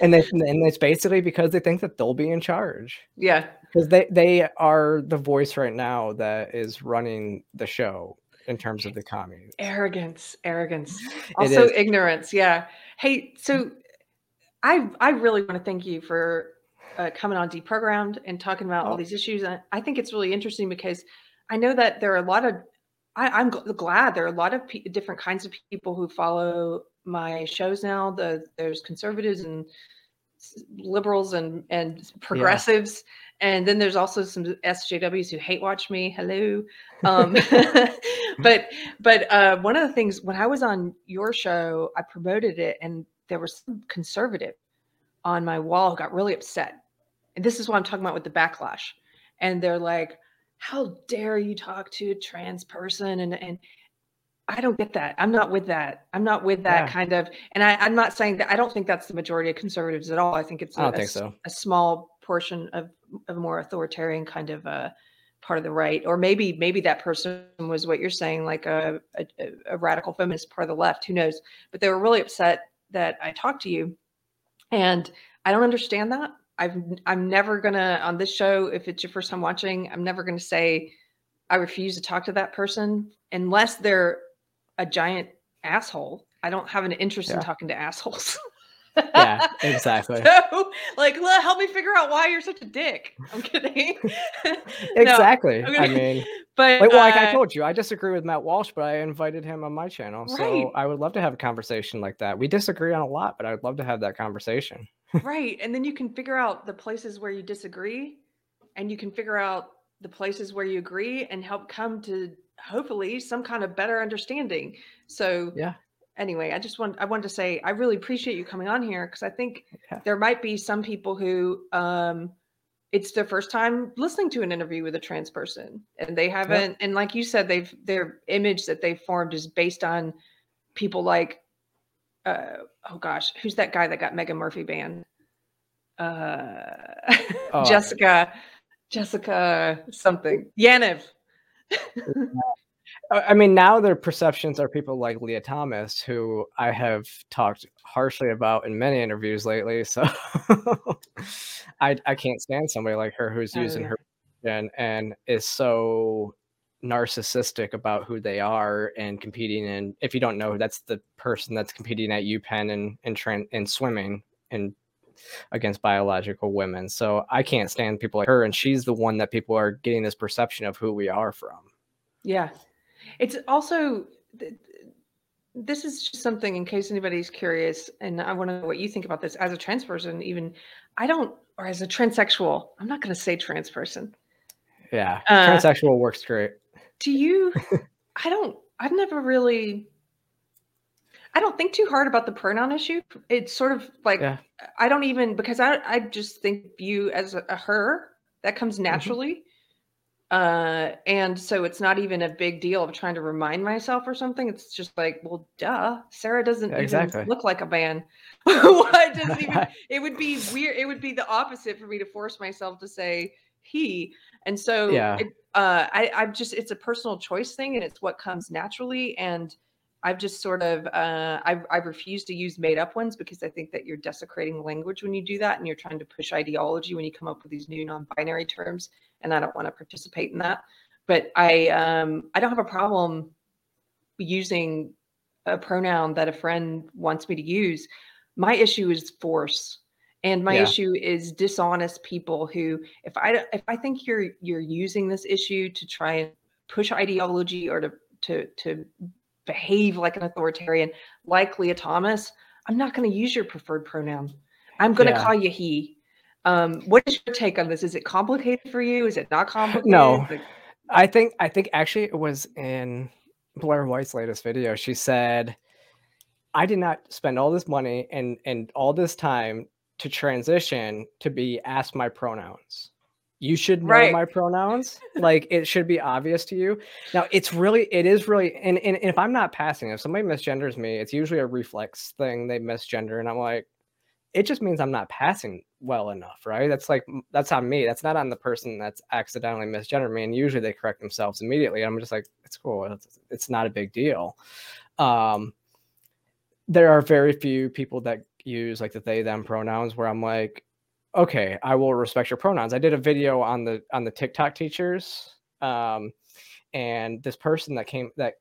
and they, and it's basically because they think that they'll be in charge. Yeah, because they they are the voice right now that is running the show in terms of the comedy. arrogance, arrogance. Also ignorance. Yeah. Hey, so I I really want to thank you for uh, coming on deprogrammed and talking about all Oh. these issues. I, I think it's really interesting because I know that there are a lot of I, I'm gl- glad there are a lot of pe- different kinds of people who follow my shows now. The there's conservatives and liberals and and progressives, and then there's also some SJWs who hate watch me. Hello, um, but but uh, one of the things when I was on your show, I promoted it, and there was some conservative on my wall who got really upset, and this is what I'm talking about with the backlash, and they're like, "How dare you talk to a trans person?" and and I don't get that. I'm not with that. I'm not with that Yeah. kind of. And I, I'm not saying that. I don't think that's the majority of conservatives at all. I think it's a- a think so. a small portion of a more authoritarian kind of uh, part of the right, or maybe maybe that person was what you're saying, like a, a, a radical feminist part of the left. Who knows? But they were really upset that I talked to you, and I don't understand that. I've I'm never gonna on this show. If it's your first time watching, I'm never gonna say I refuse to talk to that person unless they're a giant asshole. I don't have an interest in talking to assholes. Yeah, exactly. So, like, "Well, help me figure out why you're such a dick. I'm kidding. No, Exactly. I'm I mean, but like, well, like I uh, told you, I disagree with Matt Walsh, but I invited him on my channel, so I would love to have a conversation like that. We disagree on a lot, but I'd love to have that conversation. Right, and then you can figure out the places where you disagree, and you can figure out the places where you agree, and help come to hopefully some kind of better understanding. So, Yeah. anyway, I just want I wanted to say I really appreciate you coming on here because I think Yeah. there might be some people who um it's their first time listening to an interview with a trans person and they haven't and like you said they've their image that they've formed is based on people like uh oh gosh who's that guy that got Meghan Murphy banned uh Oh, Jessica Jessica something Yaniv I mean, now their perceptions are people like Lia Thomas, who I have talked harshly about in many interviews lately. So I I can't stand somebody like her who's Oh, using yeah. her and and is so narcissistic about who they are and competing and if you don't know that's the person that's competing at UPenn and and tran and swimming and against biological women. So I can't stand people like her and she's the one that people are getting this perception of who we are from. Yeah. It's also th- th- this is just something in case anybody's curious and I want to know what you think about this as a trans person even I don't or as a transsexual. I'm not going to say trans person. Yeah. Uh, Transsexual works great. Do you I don't I've never really I don't think too hard about the pronoun issue. It's sort of like Yeah. I don't even because I I just think you as a, a her that comes naturally. Uh, and so it's not even a big deal of trying to remind myself or something. It's just like, well, duh, Sara doesn't Yeah, exactly. look like a man. Why doesn't even? It would be weird. It would be the opposite for me to force myself to say he. And so, Yeah. it, uh, I, I'm just, it's a personal choice thing, and it's what comes naturally. And I've just sort of, uh, I, I refuse to use made up ones because I think that you're desecrating language when you do that, and you're trying to push ideology when you come up with these new non-binary terms and I don't want to participate in that. But I um I don't have a problem using a pronoun that a friend wants me to use. My issue is force. And my Yeah. issue is dishonest people who if I if I think you're you're using this issue to try and push ideology or to to to behave like an authoritarian like Lia Thomas, I'm not going to use your preferred pronoun. I'm going to Yeah. call you he. Um, what is your take on this? Is it complicated for you? Is it not complicated? No. Like, I think I think actually it was in Blaire White's latest video. She said, "I did not spend all this money and and all this time to transition to be asked my pronouns. You should know Right. my pronouns. like it should be obvious to you. Now it's really it is really and, and if I'm not passing, if somebody misgenders me, it's usually a reflex thing. They misgender, and I'm like, it just means I'm not passing well enough, right? That's like that's on me. That's not on the person that's accidentally misgendered me. And usually they correct themselves immediately. I'm just like, it's cool. It's, it's not a big deal. Um, there are very few people that use like the they them pronouns where I'm like, okay, I will respect your pronouns. I did a video on the on the TikTok teachers, um, and this person that came that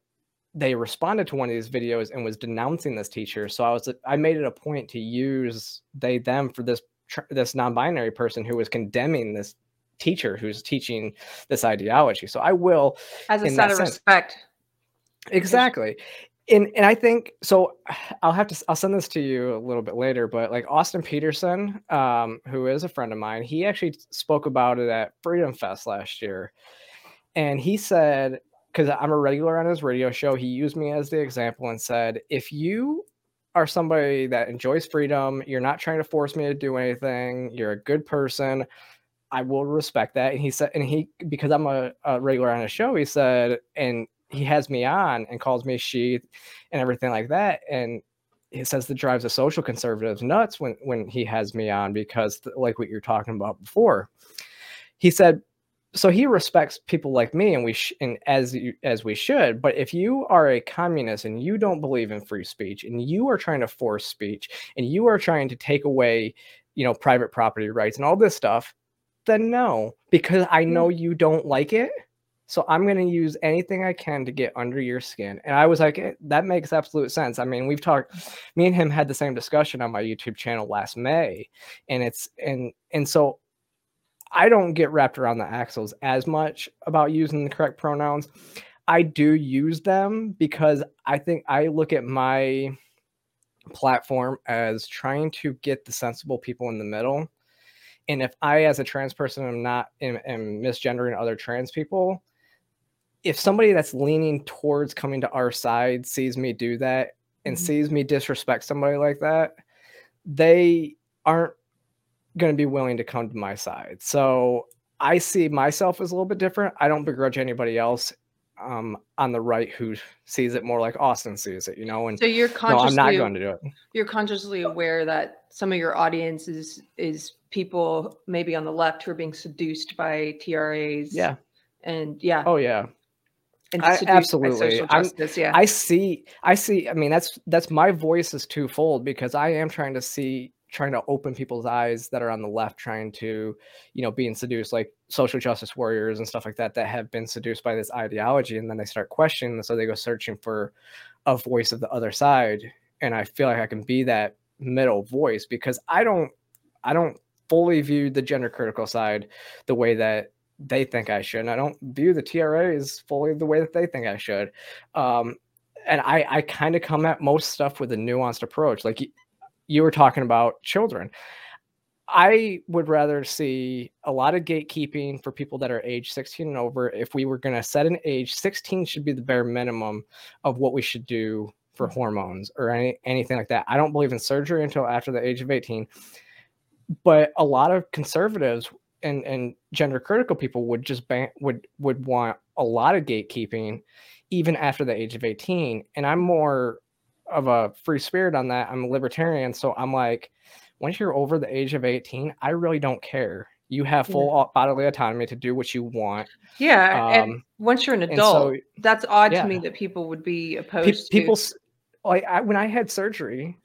they responded to one of these videos and was denouncing this teacher. So I was I made it a point to use they them for this this non-binary person who was condemning this teacher who's teaching this ideology. So I will as a sign of sense. respect. exactly. And and I think so I'll have to I'll send this to you a little bit later, but like Austin Petersen, um, who is a friend of mine, he actually spoke about it at Freedom Fest last year. And he said, because I'm a regular on his radio show, he used me as the example and said, if you are somebody that enjoys freedom, you're not trying to force me to do anything, you're a good person, I will respect that. And he said, and he, because I'm a, a regular on his show, he said, and he has me on and calls me she and everything like that. And he says that drives the social conservatives nuts when, when he has me on because, like what you're talking about before, he said, so he respects people like me and we sh- and as you, as we should but if you are a communist and you don't believe in free speech and you are trying to force speech and you are trying to take away you know private property rights and all this stuff then no because i hmm. know you don't like it so i'm going to use anything i can to get under your skin and i was like "Eh, that makes absolute sense i mean we've talked me and him had the same discussion on my youtube channel last may and it's and and so I don't get wrapped around the axles as much about using the correct pronouns. I do use them because I think I look at my platform as trying to get the sensible people in the middle. And if I, as a trans person, am not am, am misgendering other trans people, if somebody that's leaning towards coming to our side sees me do that and Mhm. sees me disrespect somebody like that, they aren't going to be willing to come to my side. So I see myself as a little bit different. I don't begrudge anybody else um, on the right who sees it more like Austin sees it, you know. And So you're consciously, no, I'm not going to do it. you're consciously aware that some of your audience is is people maybe on the left who are being seduced by TRAs. Yeah. And yeah. Oh yeah. I- absolutely. justice. yeah. I see. I see. I mean, that's that's my voice is twofold because I am trying to see, trying to open people's eyes that are on the left, trying to, you know, being seduced, like social justice warriors and stuff like that, that have been seduced by this ideology, and then they start questioning, so they go searching for a voice of the other side, and I feel like I can be that middle voice because I don't, I don't fully view the gender critical side the way that they think I should. And I don't view the TRA TRAs fully the way that they think I should. Um, and I, I kind of come at most stuff with a nuanced approach. Like y- you were talking about children. I would rather see a lot of gatekeeping for people that are age 16 and over. If we were going to set an age, 16 should be the bare minimum of what we should do for hormones or any, anything like that. I don't believe in surgery until after the age of 18. But a lot of conservatives and and gender critical people would just ban would would want a lot of gatekeeping even after the age of 18 and i'm more of a free spirit on that i'm a libertarian so i'm like once you're over the age of 18 i really don't care you have full yeah. bodily autonomy to do what you want yeah um, and once you're an adult so, that's odd yeah. to me that people would be opposed Pe- people like I, when i had surgery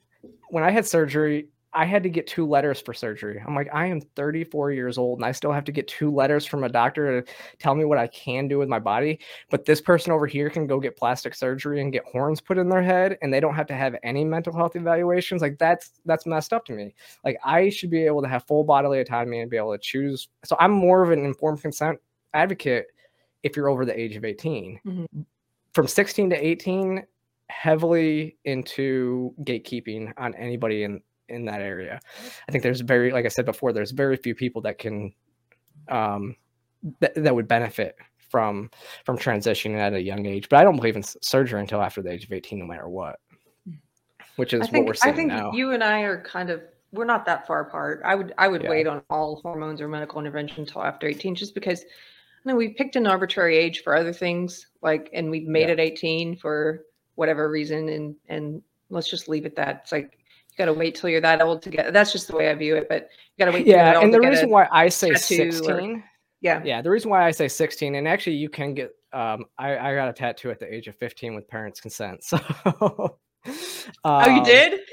when i had surgery I had to get two letters for surgery. I'm like, I am 34 years old and I still have to get two letters from a doctor to tell me what I can do with my body. But this person over here can go get plastic surgery and get horns put in their head and they don't have to have any mental health evaluations. Like that's that's messed up to me. Like I should be able to have full bodily autonomy and be able to choose. So I'm more of an informed consent advocate if you're over the age of 18. Mm-hmm. From 16 to 18, heavily into gatekeeping on anybody in in that area. I think there's very, like I said before, there's very few people that can um, th- that would benefit from from transitioning at a young age. But I don't believe in surgery until after the age of 18, no matter what. Which is I think, what we're seeing I think now. you and I are kind of we're not that far apart. I would I would yeah. wait on all hormones or medical intervention until after 18, just because I mean we picked an arbitrary age for other things, like and we've made yeah. it 18 for whatever reason, and and let's just leave it that. It's like got to wait till you're that old to get. That's just the way I view it. But you got to wait. Yeah, and the reason why I say sixteen. Or, yeah, yeah. The reason why I say sixteen, and actually you can get. Um, I I got a tattoo at the age of fifteen with parents' consent. So. um, oh, you did.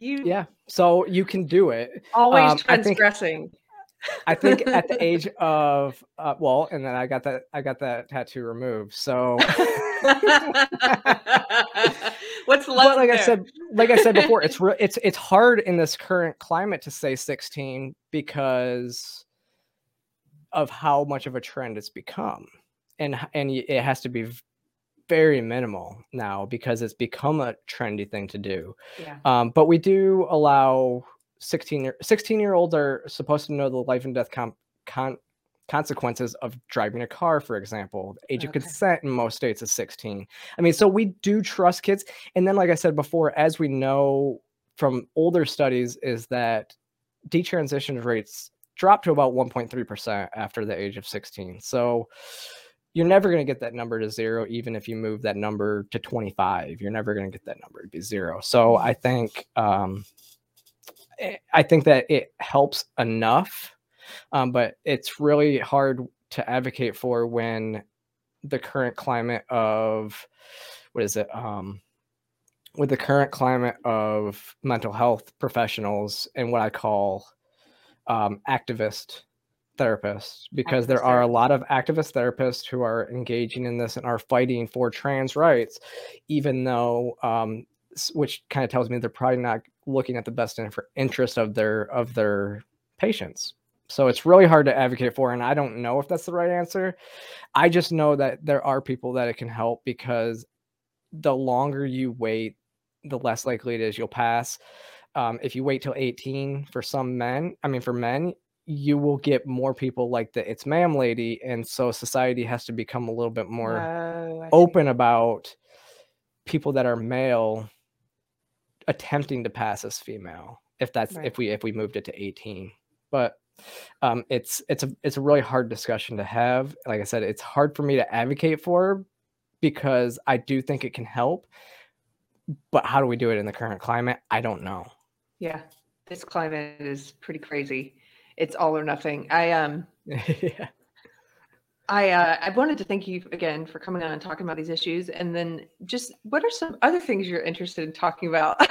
You. Yeah. So you can do it. Always um, transgressing. I think, at the age of uh, well, and then I got that I got that tattoo removed. So What's the but like there? I said, like I said before, it's re- it's it's hard in this current climate to say 16 because of how much of a trend it's become, and and it has to be very minimal now because it's become a trendy thing to do. Yeah. Um, but we do allow 16 year 16 year olds are supposed to know the life and death com- con- consequences of driving a car, for example. The age okay. of consent in most states is 16. I mean, so we do trust kids. And then, like I said before, as we know from older studies, is that detransition rates drop to about 1.3% after the age of 16. So you're never going to get that number to zero, even if you move that number to 25. You're never going to get that number to be zero. So I think, um, I think that it helps enough um, but it's really hard to advocate for when the current climate of what is it um, with the current climate of mental health professionals and what I call um, activist therapists, because activist there are a lot of activist therapists who are engaging in this and are fighting for trans rights, even though, um, which kind of tells me they're probably not looking at the best interest of their of their patients. So it's really hard to advocate for. And I don't know if that's the right answer. I just know that there are people that it can help because the longer you wait, the less likely it is you'll pass. Um, if you wait till 18 for some men, I mean, for men, you will get more people like the it's ma'am lady. And so society has to become a little bit more oh, open about people that are male attempting to pass as female if that's right. if we if we moved it to 18 but um, it's it's a it's a really hard discussion to have. Like I said, it's hard for me to advocate for because I do think it can help. But how do we do it in the current climate? I don't know. Yeah, this climate is pretty crazy. It's all or nothing. I um yeah. I uh, I wanted to thank you again for coming on and talking about these issues, and then just what are some other things you're interested in talking about?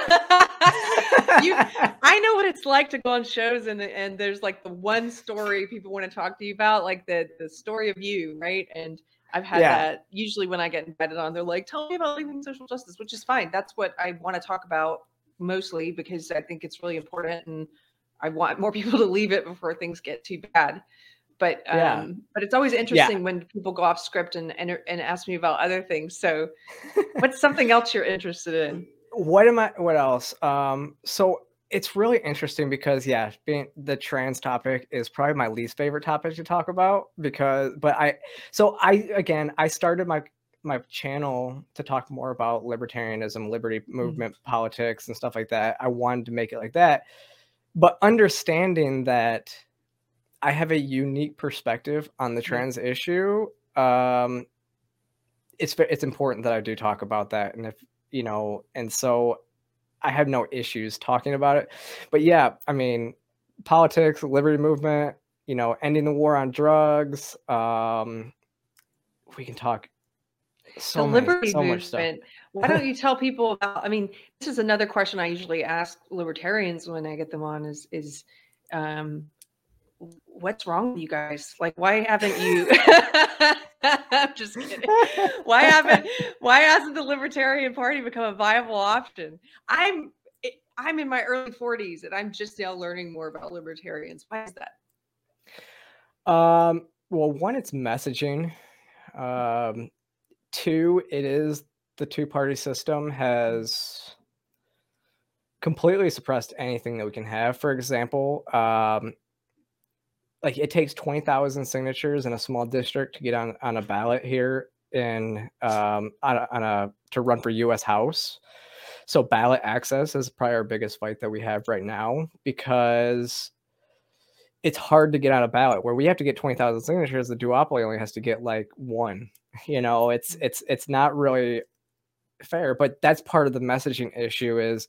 you, I know what it's like to go on shows and and there's like the one story people want to talk to you about, like the the story of you, right? And I've had yeah. that usually when I get invited on, they're like, "Tell me about leaving social justice," which is fine. That's what I want to talk about mostly because I think it's really important, and I want more people to leave it before things get too bad but um yeah. but it's always interesting yeah. when people go off script and, and and ask me about other things so what's something else you're interested in what am i what else um so it's really interesting because yeah being the trans topic is probably my least favorite topic to talk about because but i so i again i started my my channel to talk more about libertarianism liberty mm-hmm. movement mm-hmm. politics and stuff like that i wanted to make it like that but understanding that I have a unique perspective on the Yeah. trans issue. Um, it's it's important that I do talk about that, and if you know, and so I have no issues talking about it. But yeah, I mean, politics, liberty movement, you know, ending the war on drugs. Um, we can talk so the many, liberty so much stuff. movement. Why don't you tell people about? I mean, this is another question I usually ask libertarians when I get them on. Is is um, what's wrong with you guys? Like, why haven't you? I'm just kidding. Why haven't? Why hasn't the Libertarian Party become a viable option? I'm I'm in my early 40s and I'm just now learning more about libertarians. Why is that? Um, well, one, it's messaging. Um, two, it is the two party system has completely suppressed anything that we can have. For example, um, like it takes 20,000 signatures in a small district to get on, on a ballot here in um, on, a, on a to run for U.S. House. So ballot access is probably our biggest fight that we have right now because it's hard to get on a ballot where we have to get 20,000 signatures the duopoly only has to get like one you know it's it's it's not really fair but that's part of the messaging issue is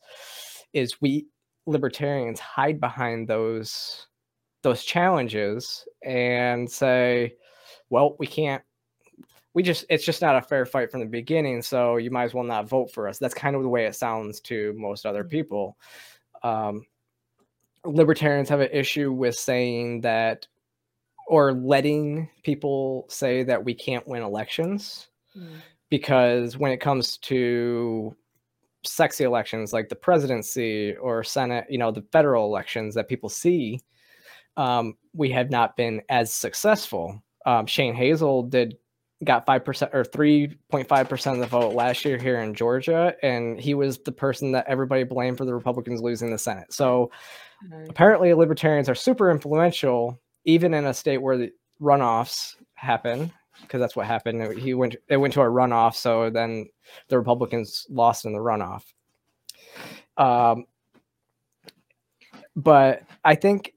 is we libertarians hide behind those those challenges and say well we can't we just it's just not a fair fight from the beginning so you might as well not vote for us. That's kind of the way it sounds to most other people. Um, libertarians have an issue with saying that or letting people say that we can't win elections Mm. because when it comes to sexy elections like the presidency or senate you know the federal elections that people see um, we have not been as successful. Um, shane hazel did got 5% or 3.5% of the vote last year here in georgia and he was the person that everybody blamed for the republicans losing the senate. So Right. apparently libertarians are super influential even in a state where the runoffs happen because that's what happened. He went it went to a runoff so then the republicans lost in the runoff. Um, but i think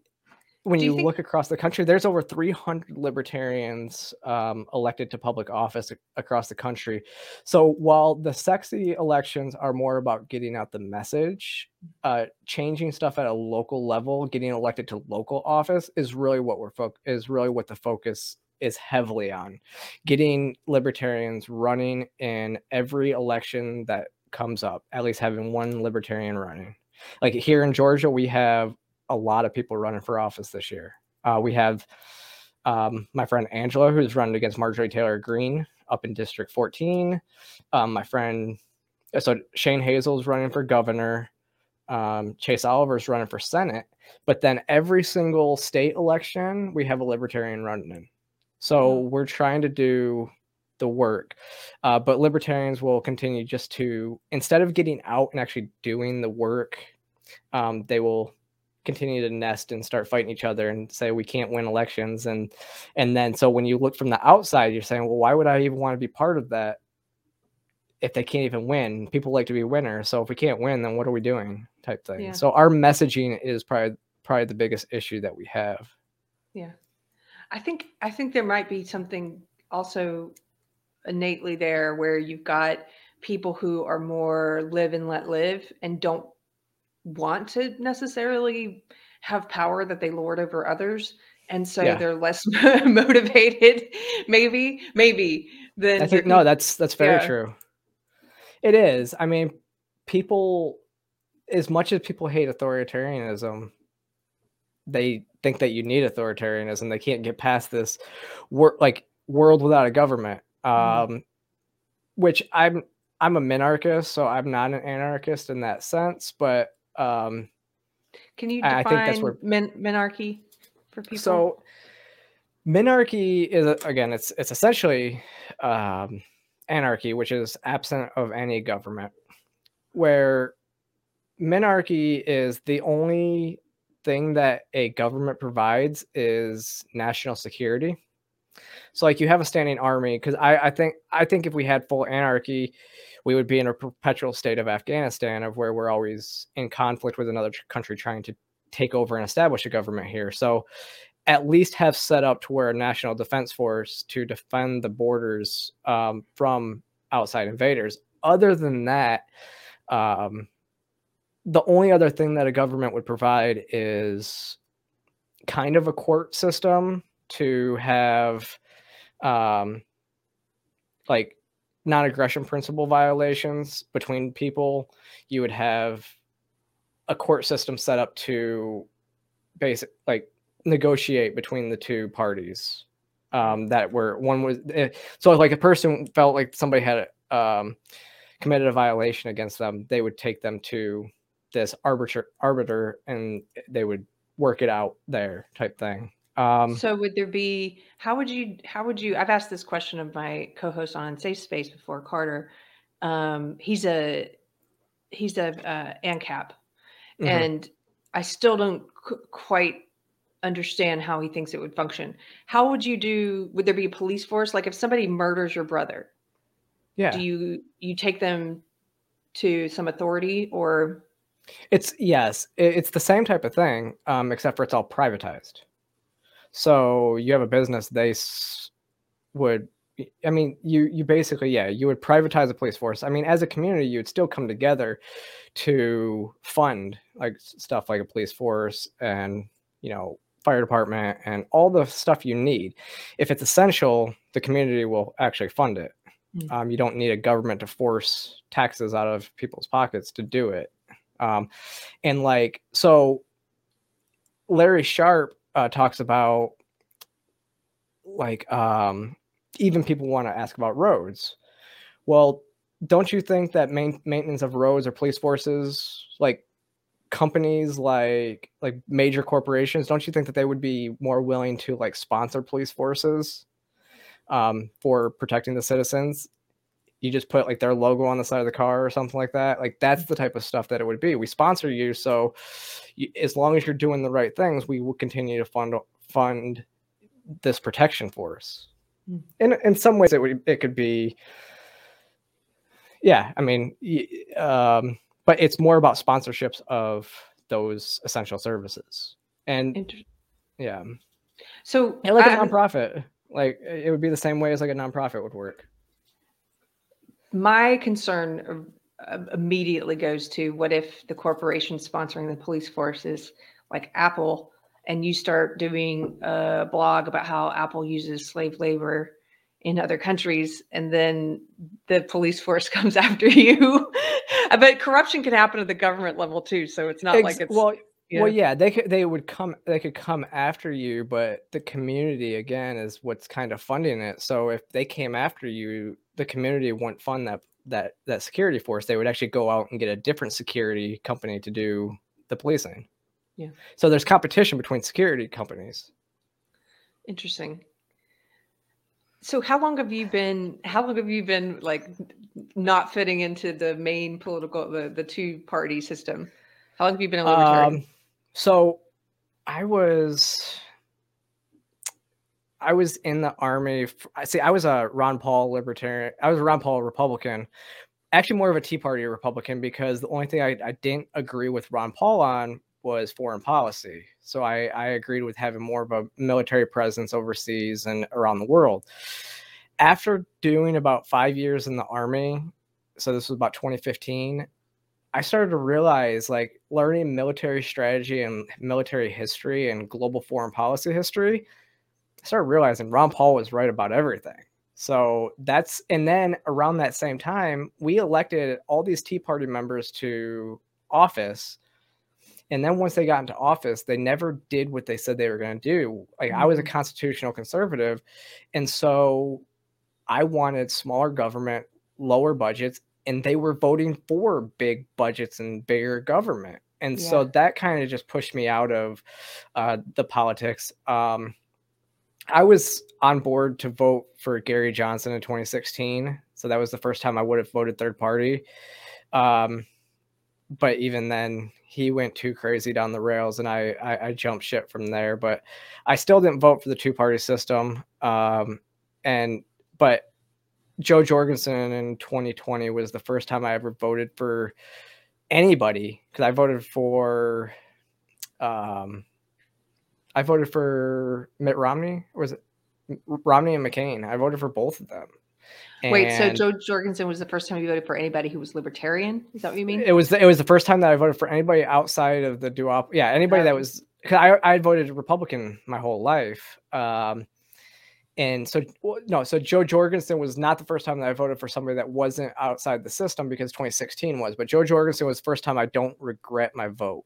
when Do you you, think- look across the country there's over 300 libertarians um, elected to public office ac- across the country so while the sexy elections are more about getting out the message uh, changing stuff at a local level, getting elected to local office is really what we're fo- is really what the focus is heavily on. Getting libertarians running in every election that comes up, at least having one libertarian running. Like here in Georgia, we have a lot of people running for office this year. Uh, we have um, my friend Angela, who's running against Marjorie Taylor Greene up in District 14. Um, my friend, so Shane Hazel's running for governor um, Chase Oliver's running for Senate, but then every single state election, we have a libertarian running in. So Hmm. we're trying to do the work, uh, but libertarians will continue just to, instead of getting out and actually doing the work, um, they will continue to nest and start fighting each other and say we can't win elections and and then so when you look from the outside you're saying well why would i even want to be part of that if they can't even win people like to be winners so if we can't win then what are we doing type thing Yeah. so our messaging is probably probably the biggest issue that we have Yeah. I think I think there might be something also innately there where you've got people who are more live and let live and don't want to necessarily have power that they lord over others and so Yeah. they're less motivated maybe maybe than i think no that's that's very Yeah. true it is i mean people as much as people hate authoritarianism they think that you need authoritarianism they can't get past this wor- like world without a government um Mhm. which i'm i'm a minarchist so i'm not an anarchist in that sense but um can you I- I define think that's where- min- minarchy for people? So minarchy is again it's it's essentially um anarchy which is absent of any government where minarchy is the only thing that a government provides is national security. So like you have a standing army because I, I think i think if we had full anarchy we would be in a perpetual state of afghanistan of where we're always in conflict with another country trying to take over and establish a government here so at least have set up to where a national defense force to defend the borders um, from outside invaders. Other than that, um, the only other thing that a government would provide is kind of a court system to have um, like non-aggression principle violations between people. You would have a court system set up to basic like negotiate between the two parties um, that were one was eh, so like a person felt like somebody had um, committed a violation against them they would take them to this arbiter arbiter and they would work it out there type thing um, so would there be how would you how would you I've asked this question of my co-host on Safe Space before Carter. Um, he's a he's a uh, ANCAP, mm-hmm. and I still don't c- quite understand how he thinks it would function. How would you do? Would there be a police force? Like if somebody murders your brother, yeah, do you you take them to some authority or? It's yes, it's the same type of thing, um, except for it's all privatized. So you have a business, they would I mean, you you basically yeah, you would privatize a police force. I mean, as a community, you would still come together to fund like stuff like a police force and you know fire department and all the stuff you need. If it's essential, the community will actually fund it. Mm. Um, you don't need a government to force taxes out of people's pockets to do it. Um, and like so, Larry Sharpe uh, talks about like um, even people want to ask about roads. Well, don't you think that main, maintenance of roads or police forces, like companies like like major corporations, don't you think that they would be more willing to like sponsor police forces um, for protecting the citizens? You just put like their logo on the side of the car or something like that. Like that's the type of stuff that it would be. We sponsor you, so you, as long as you're doing the right things, we will continue to fund fund this protection force. Hmm. In in some ways, it would it could be, yeah. I mean, um, but it's more about sponsorships of those essential services, and yeah. So like a nonprofit, like it would be the same way as like a nonprofit would work. My concern immediately goes to what if the corporation sponsoring the police force is like Apple and you start doing a blog about how Apple uses slave labor in other countries and then the police force comes after you but corruption can happen at the government level too so it's not Ex- like it's well. Well yeah they could they would come they could come after you but the community again is what's kind of funding it so if they came after you the community wouldn't fund that that that security force they would actually go out and get a different security company to do the policing yeah. So there's competition between security companies. Interesting. So how long have you been how long have you been like not fitting into the main political the the two party system? How long have you been a libertarian? Um, so I was I was in the army. I see. I was a Ron Paul libertarian. I was a Ron Paul Republican. Actually, more of a Tea Party Republican because the only thing I, I didn't agree with Ron Paul on was foreign policy. So I, I agreed with having more of a military presence overseas and around the world. After doing about five years in the army, so this was about 2015, I started to realize like learning military strategy and military history and global foreign policy history. I started realizing Ron Paul was right about everything. So that's, and then around that same time, we elected all these Tea Party members to office and then once they got into office, they never did what they said they were going to do. Like. I was a mm-hmm. constitutional conservative, and so I wanted smaller government, lower budgets, and they were voting for big budgets and bigger government. And yeah. so that kind of just pushed me out of uh, the politics. Um, I was on board to vote for Gary Johnson in 2016. So that was the first time I would have voted third party. Um, but even then, he went too crazy down the rails and I, I, I jumped ship from there. But I still didn't vote for the two party system. Um, and but Jo Jorgensen in 2020 was the first time I ever voted for anybody because I voted for um, I voted for Mitt Romney. Or was it Romney and McCain? I voted for both of them. Wait, so Jo Jorgensen was the first time you voted for anybody who was libertarian? Is that what you mean? It was the, it was the first time that I voted for anybody outside of the duop. Yeah, anybody um, that was because I I voted Republican my whole life. Um, and so no, so Jo Jorgensen was not the first time that I voted for somebody that wasn't outside the system because 2016 was, but Jo Jorgensen was the first time I don't regret my vote.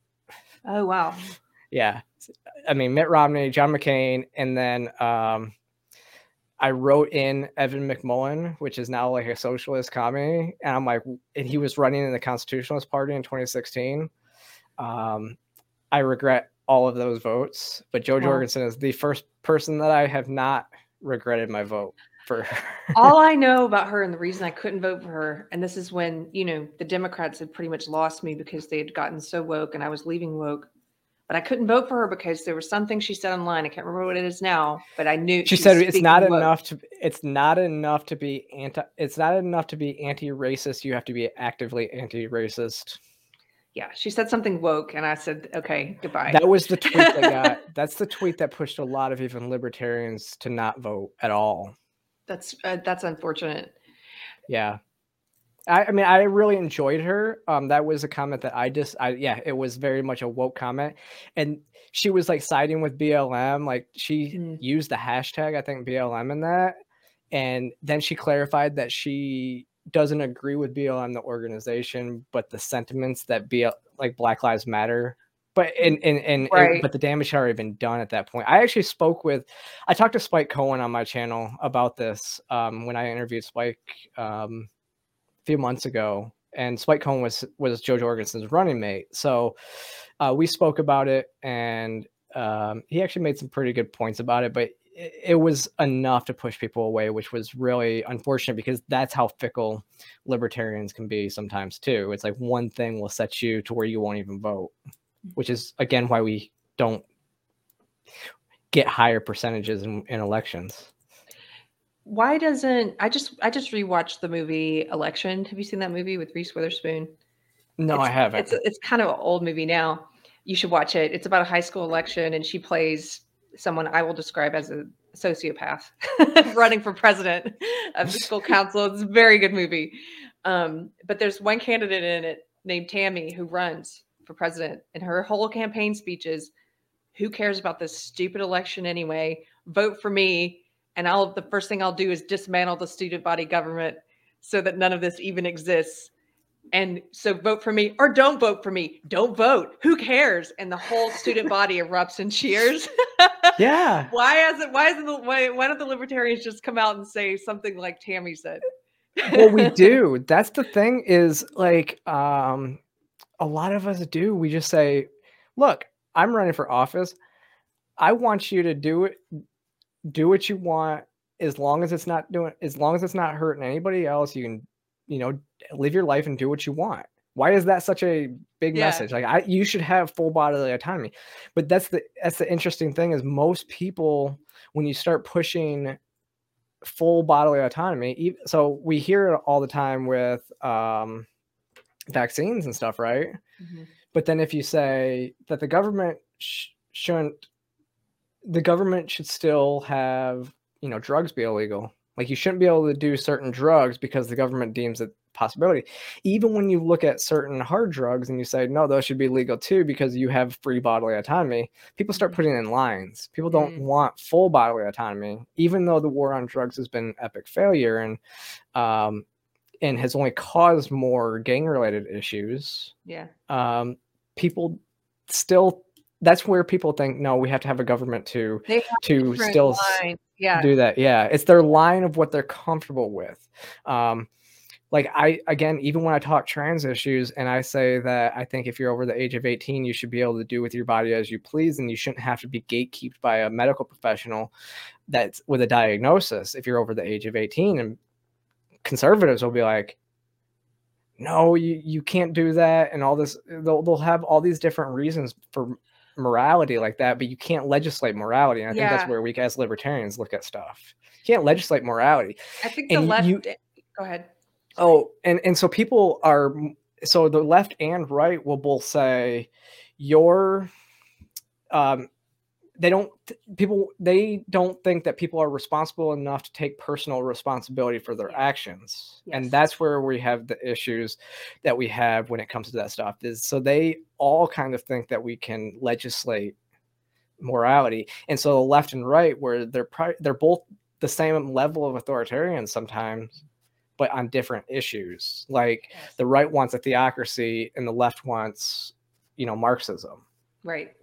Oh wow. Yeah. I mean Mitt Romney, John McCain, and then um I wrote in Evan McMullin, which is now like a socialist commie, and I'm like, and he was running in the Constitutionalist Party in 2016. Um, I regret all of those votes, but Jo Jorgensen is the first person that I have not regretted my vote for. all I know about her and the reason I couldn't vote for her, and this is when you know the Democrats had pretty much lost me because they had gotten so woke, and I was leaving woke but I couldn't vote for her because there was something she said online. I can't remember what it is now, but I knew she, she said it's not woke. enough to it's not enough to be anti it's not enough to be anti-racist. You have to be actively anti-racist. Yeah, she said something woke, and I said, "Okay, goodbye." That was the tweet that got. that's the tweet that pushed a lot of even libertarians to not vote at all. That's uh, that's unfortunate. Yeah, I, I, mean, I really enjoyed her. Um, that was a comment that I just, I yeah, it was very much a woke comment, and she was like siding with BLM. Like she mm. used the hashtag, I think BLM in that, and then she clarified that she doesn't agree with BLM, the organization, but the sentiments that BL like Black Lives Matter. But and and, and right. it, but the damage had already been done at that point. I actually spoke with, I talked to Spike Cohen on my channel about this um, when I interviewed Spike. Um, a few months ago, and Spike Cohen was was Jo Jorgensen's running mate. So uh, we spoke about it, and um, he actually made some pretty good points about it. But it, it, was enough to push people away, which was really unfortunate because that's how fickle libertarians can be sometimes too. It's like one thing will set you to where you won't even vote, which is again why we don't get higher percentages in, in elections why doesn't I just I just rewatched the movie Election. Have you seen that movie with Reese Witherspoon? No, it's, I haven't. It's it's kind of an old movie now. You should watch it. It's about a high school election, and she plays someone I will describe as a sociopath running for president of the school council. It's a very good movie. Um, but there's one candidate in it named Tammy who runs for president, and her whole campaign speech is, "Who cares about this stupid election anyway? Vote for me and I'll the first thing I'll do is dismantle the student body government so that none of this even exists. And so vote for me or don't vote for me. Don't vote. Who cares? And the whole student body erupts and cheers. yeah. Why hasn't why isn't the why, why don't the libertarians just come out and say something like Tammy said? well, we do. That's the thing is like um a lot of us do. We just say, look, I'm running for office. I want you to do it do what you want as long as it's not doing as long as it's not hurting anybody else you can you know live your life and do what you want. Why is that such a big yeah. message? Like i you should have full bodily autonomy. But that's the that's the interesting thing is most people when you start pushing full bodily autonomy so we hear it all the time with um vaccines and stuff right? Mm-hmm. but then if you say that the government sh- shouldn't the government should still have you know drugs be illegal. Like you shouldn't be able to do certain drugs because the government deems it possibility even when you look at certain hard drugs and you say no those should be legal too because you have free bodily autonomy people start mm-hmm. putting in lines people don't mm. want full bodily autonomy even though the war on drugs has been epic failure and um and has only caused more gang related issues yeah um people still that's where people think no we have to have a government to to still yeah. do that yeah it's their line of what they're comfortable with um like i again even when i talk trans issues and i say that i think if you're over the age of 18 you should be able to do with your body as you please and you shouldn't have to be gatekept by a medical professional that's with a diagnosis if you're over the age of 18 and conservatives will be like no you, you can't do that and all this they'll, they'll have all these different reasons for morality like that, but you can't legislate morality. And I yeah. think that's where we as libertarians look at stuff. You can't legislate morality. I think the and left. You, go ahead. Oh, and and so people are so the left and right will both say your um they don't people they don't think that people are responsible enough to take personal responsibility for their actions. Yes. and that's where we have the issues that we have when it comes to that stuff is so they all kind of think that we can legislate morality. And so the left and right where they're they're both the same level of authoritarian sometimes but on different issues like yes. the right wants a theocracy and the left wants you know marxism. Right.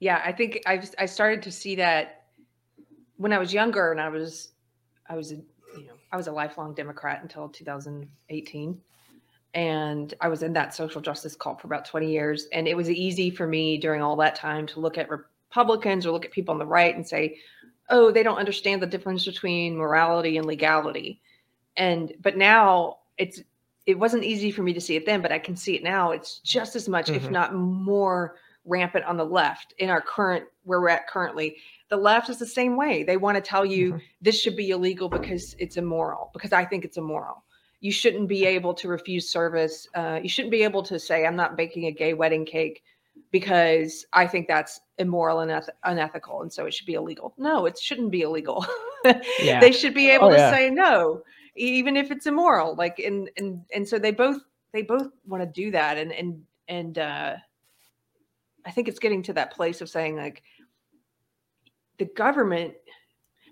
Yeah, I think I I started to see that when I was younger, and I was I was a you know I was a lifelong Democrat until 2018, and I was in that social justice cult for about 20 years, and it was easy for me during all that time to look at Republicans or look at people on the right and say, oh, they don't understand the difference between morality and legality, and but now it's it wasn't easy for me to see it then, but I can see it now. It's just as much, mm-hmm. if not more rampant on the left in our current where we're at currently the left is the same way they want to tell you mm-hmm. this should be illegal because it's immoral because i think it's immoral you shouldn't be able to refuse service uh, you shouldn't be able to say i'm not baking a gay wedding cake because i think that's immoral and uneth- unethical and so it should be illegal no it shouldn't be illegal yeah. they should be able oh, to yeah. say no even if it's immoral like and and and so they both they both want to do that and and and uh I think it's getting to that place of saying like the government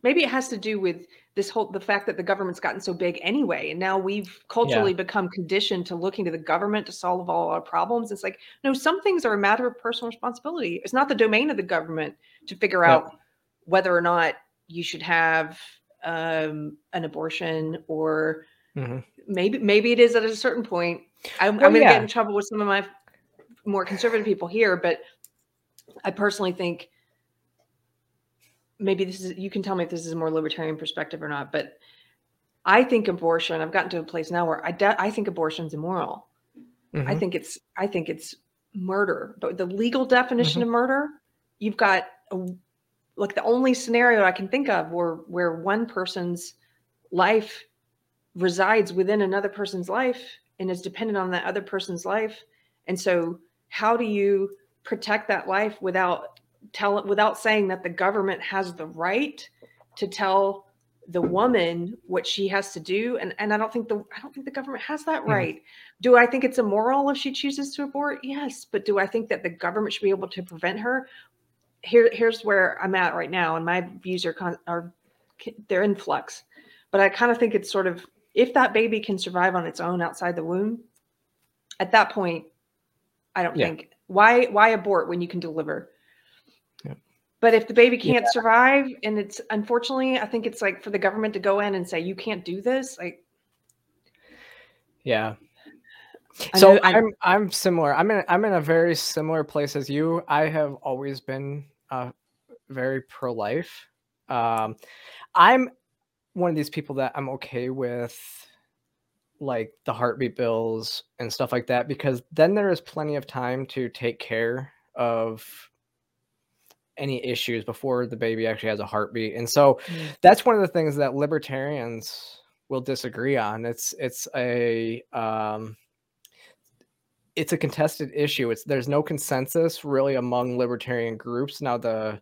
maybe it has to do with this whole the fact that the government's gotten so big anyway and now we've culturally yeah. become conditioned to looking to the government to solve all our problems. It's like no some things are a matter of personal responsibility. It's not the domain of the government to figure out whether or not you should have um, an abortion or mm-hmm. maybe maybe it is at a certain point i'm, well, I'm gonna yeah. get in trouble with some of my more conservative people here, but I personally think maybe this is you can tell me if this is a more libertarian perspective or not, but I think abortion. I've gotten to a place now where I de- I think abortion's immoral. Mm-hmm. I think it's I think it's murder. But the legal definition mm-hmm. of murder, you've got a, like the only scenario I can think of where where one person's life resides within another person's life and is dependent on that other person's life. And so how do you protect that life without tell without saying that the government has the right to tell the woman what she has to do and and I don't think the I don't think the government has that mm-hmm. right. Mm-hmm. Do I think it's immoral if she chooses to abort? Yes, but do I think that the government should be able to prevent her? Here here's where I'm at right now and my views are con- are they're in flux. But I kind of think it's sort of if that baby can survive on its own outside the womb, at that point I don't yeah. think. Why why abort when you can deliver? Yeah. But if the baby can't yeah. survive and it's unfortunately, I think it's like for the government to go in and say you can't do this, like Yeah. so I'm I'm similar. I'm in I'm in a very similar place as you. I have always been uh, very pro life. Um, I'm one of these people that I'm okay with like the heartbeat bills and stuff like that because then there is plenty of time to take care of any issues before the baby actually has a heartbeat. And so mm. that's one of the things that libertarians will disagree on. It's it's a um it's a contested issue. It's there's no consensus really among libertarian groups. Now the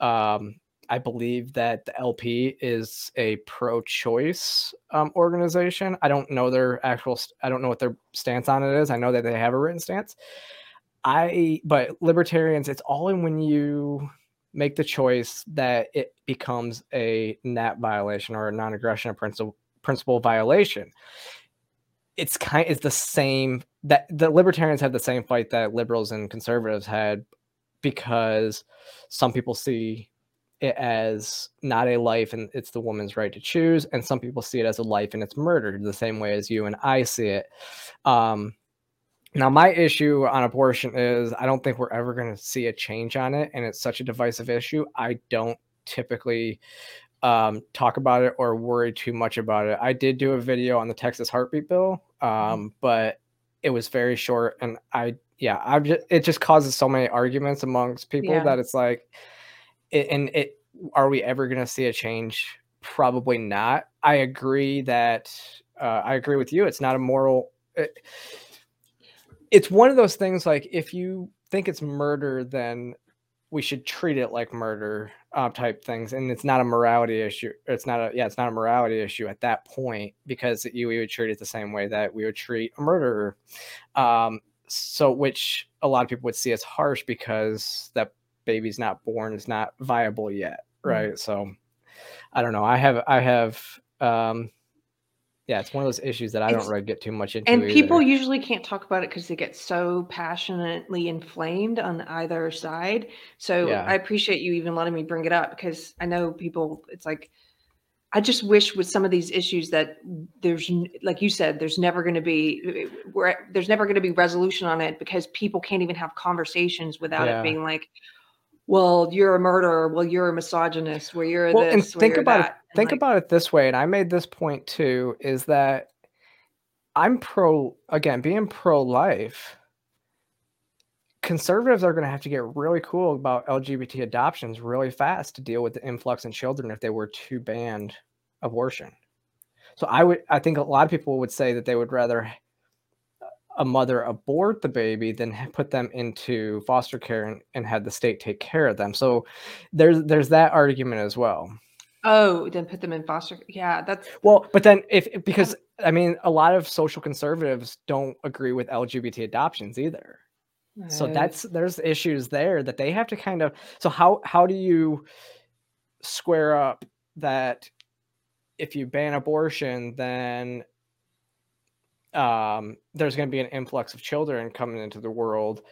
um I believe that the LP is a pro-choice um, organization. I don't know their actual. I don't know what their stance on it is. I know that they have a written stance. I but libertarians, it's all in when you make the choice that it becomes a NAP violation or a non-aggression principle principle violation. It's kind it's the same that the libertarians have the same fight that liberals and conservatives had because some people see it as not a life and it's the woman's right to choose and some people see it as a life and it's murdered the same way as you and i see it. Um, now my issue on abortion is i don't think we're ever going to see a change on it and it's such a divisive issue i don't typically um, talk about it or worry too much about it i did do a video on the texas heartbeat bill mm-hmm. um, but it was very short and i yeah i just it just causes so many arguments amongst people yeah. that it's like and it are we ever going to see a change? Probably not. I agree that uh, I agree with you. It's not a moral. It, it's one of those things like if you think it's murder, then we should treat it like murder uh, type things and it's not a morality issue it's not a yeah it's not a morality issue at that point because you we would treat it the same way that we would treat a murderer um, so which a lot of people would see as harsh because that baby's not born is not viable yet mm. right mm-hmm. so i don't know i have i have um yeah, it's one of those issues that I don't really get too much into. And either. people usually can't talk about it because they get so passionately inflamed on either side. So yeah. I appreciate you even letting me bring it up because I know people. It's like I just wish with some of these issues that there's, like you said, there's never going to be, eh, where there's never going to be resolution on it because people can't even have conversations without yeah. it being like, well, you're a murderer. Well, you're a misogynist. Well, you're well, this. And think about that. it. Think like, about it this way, and I made this point too: is that I'm pro again, being pro life. Conservatives are going to have to get really cool about LGBT adoptions really fast to deal with the influx in children if they were to ban abortion. So I would, I think a lot of people would say that they would rather a mother abort the baby than put them into foster care and, and have the state take care of them. So there's there's that argument as well. Oh, then put them in foster. Yeah, that's well. But then if because I mean a lot of social conservatives don't agree with LGBT adoptions either. So that's there's issues there that they have to kind of. So how how do you square up that if you ban abortion, then um, there's going to be an influx of children coming into the world.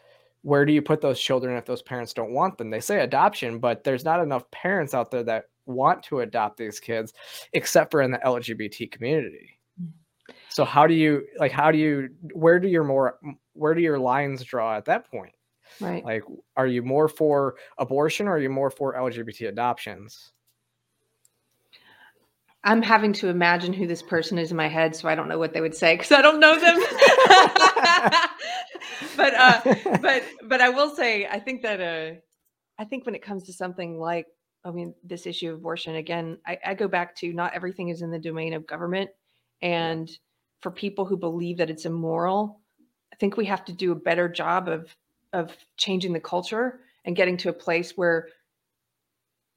Where do you put those children if those parents don't want them? They say adoption, but there's not enough parents out there that want to adopt these kids, except for in the LGBT community. Mm. So how do you like? How do you? Where do your more? Where do your lines draw at that point? Right. Like, are you more for abortion or are you more for LGBT adoptions? I'm having to imagine who this person is in my head, so I don't know what they would say because I don't know them. but uh, but but I will say I think that uh, I think when it comes to something like I mean this issue of abortion again, I, I go back to not everything is in the domain of government, and for people who believe that it's immoral, I think we have to do a better job of of changing the culture and getting to a place where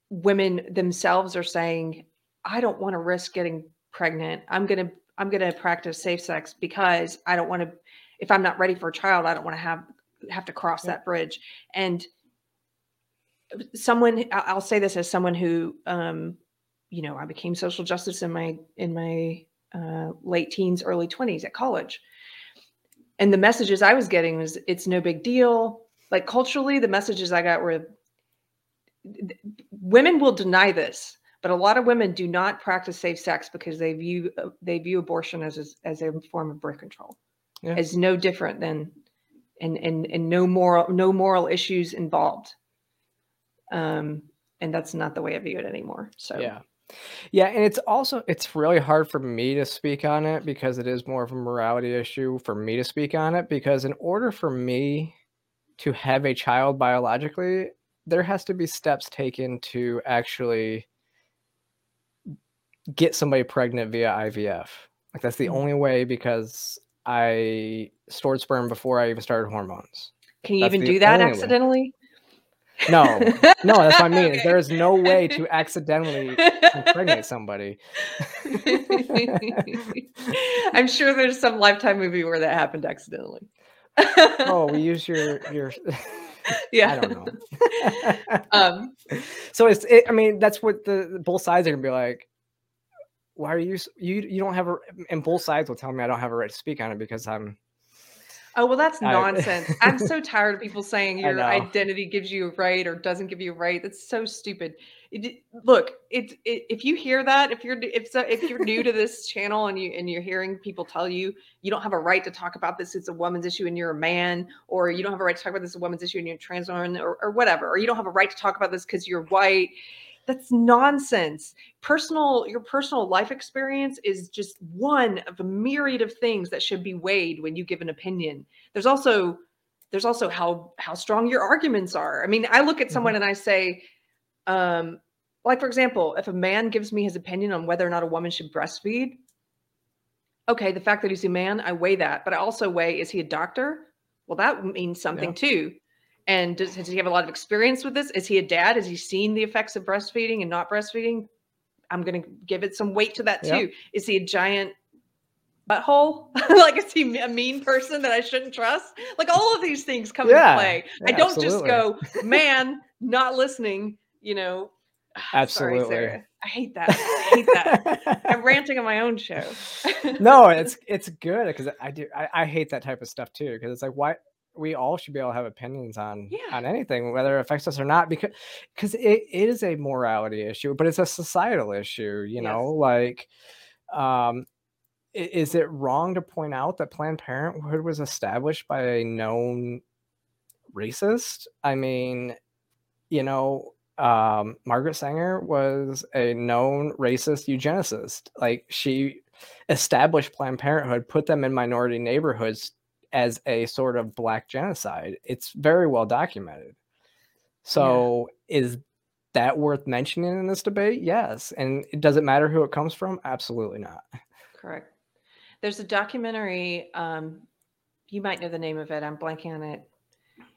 women themselves are saying I don't want to risk getting pregnant. I'm going to I'm to practice safe sex because I don't want to if I'm not ready for a child, I don't want to have have to cross yeah. that bridge. And someone I'll say this as someone who um you know, I became social justice in my in my uh, late teens, early 20s at college. And the messages I was getting was it's no big deal. Like culturally, the messages I got were women will deny this but a lot of women do not practice safe sex because they view uh, they view abortion as a, as a form of birth control yeah. as no different than and and and no moral no moral issues involved um and that's not the way i view it anymore so yeah yeah and it's also it's really hard for me to speak on it because it is more of a morality issue for me to speak on it because in order for me to have a child biologically there has to be steps taken to actually get somebody pregnant via IVF. Like that's the mm-hmm. only way because I stored sperm before I even started hormones. Can you that's even do that accidentally? Way. No, no, that's what I mean. Okay. There is no way to accidentally impregnate somebody. I'm sure there's some lifetime movie where that happened accidentally. oh, we use your your yeah i don't know um so it's it, i mean that's what the both sides are gonna be like why are you you you don't have a and both sides will tell me I don't have a right to speak on it because I'm Oh well, that's nonsense. I, am so tired of people saying your identity gives you a right or doesn't give you a right. That's so stupid. It, look, it, it, if you hear that, if you're if so, if you're new to this channel and you and you're hearing people tell you you don't have a right to talk about this, it's a woman's issue and you're a man, or you don't have a right to talk about this, it's a woman's issue and you're trans woman, or, or whatever, or you don't have a right to talk about this because you're white that's nonsense. Personal your personal life experience is just one of a myriad of things that should be weighed when you give an opinion. There's also there's also how how strong your arguments are. I mean i look at someone mm-hmm. and i say um like for example if a man gives me his opinion on whether or not a woman should breastfeed okay the fact that he's a man i weigh that. But i also weigh is he a doctor? Well that means something yeah. too And does, does he have a lot of experience with this? Is he a dad? Has he seen the effects of breastfeeding and not breastfeeding? I'm going to give it some weight to that too. Yep. Is he a giant butthole? like, is he a mean person that I shouldn't trust? Like, all of these things come yeah, into play. Yeah, I don't absolutely. just go, man, not listening, you know. Absolutely. Sorry, I hate that. I hate that. I'm ranting on my own show. no, it's it's good because I do I, I hate that type of stuff too because it's like why we all should be able to have opinions on yeah. on anything whether it affects us or not because because it, it is a morality issue but it's a societal issue you yes. know like um is it wrong to point out that planned parenthood was established by a known racist i mean you know um margaret sanger was a known racist eugenicist like she established planned parenthood put them in minority neighborhoods as a sort of black genocide. It's very well documented. So yeah. is that worth mentioning in this debate? Yes. And does it matter who it comes from? Absolutely not. Correct. There's a documentary. Um, you might know the name of it. I'm blanking on it.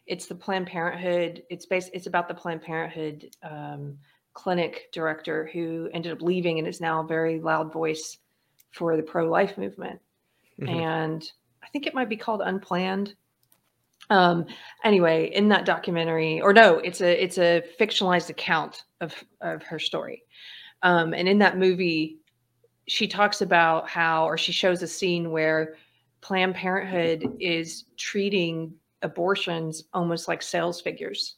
It's the Planned Parenthood. It's based. It's about the Planned Parenthood um, clinic director who ended up leaving and is now a very loud voice for the pro-life movement. Mm-hmm. And I think it might be called Unplanned. Um, anyway, in that documentary, or no, it's a it's a fictionalized account of of her story. Um, and in that movie, she talks about how, or she shows a scene where Planned Parenthood is treating abortions almost like sales figures.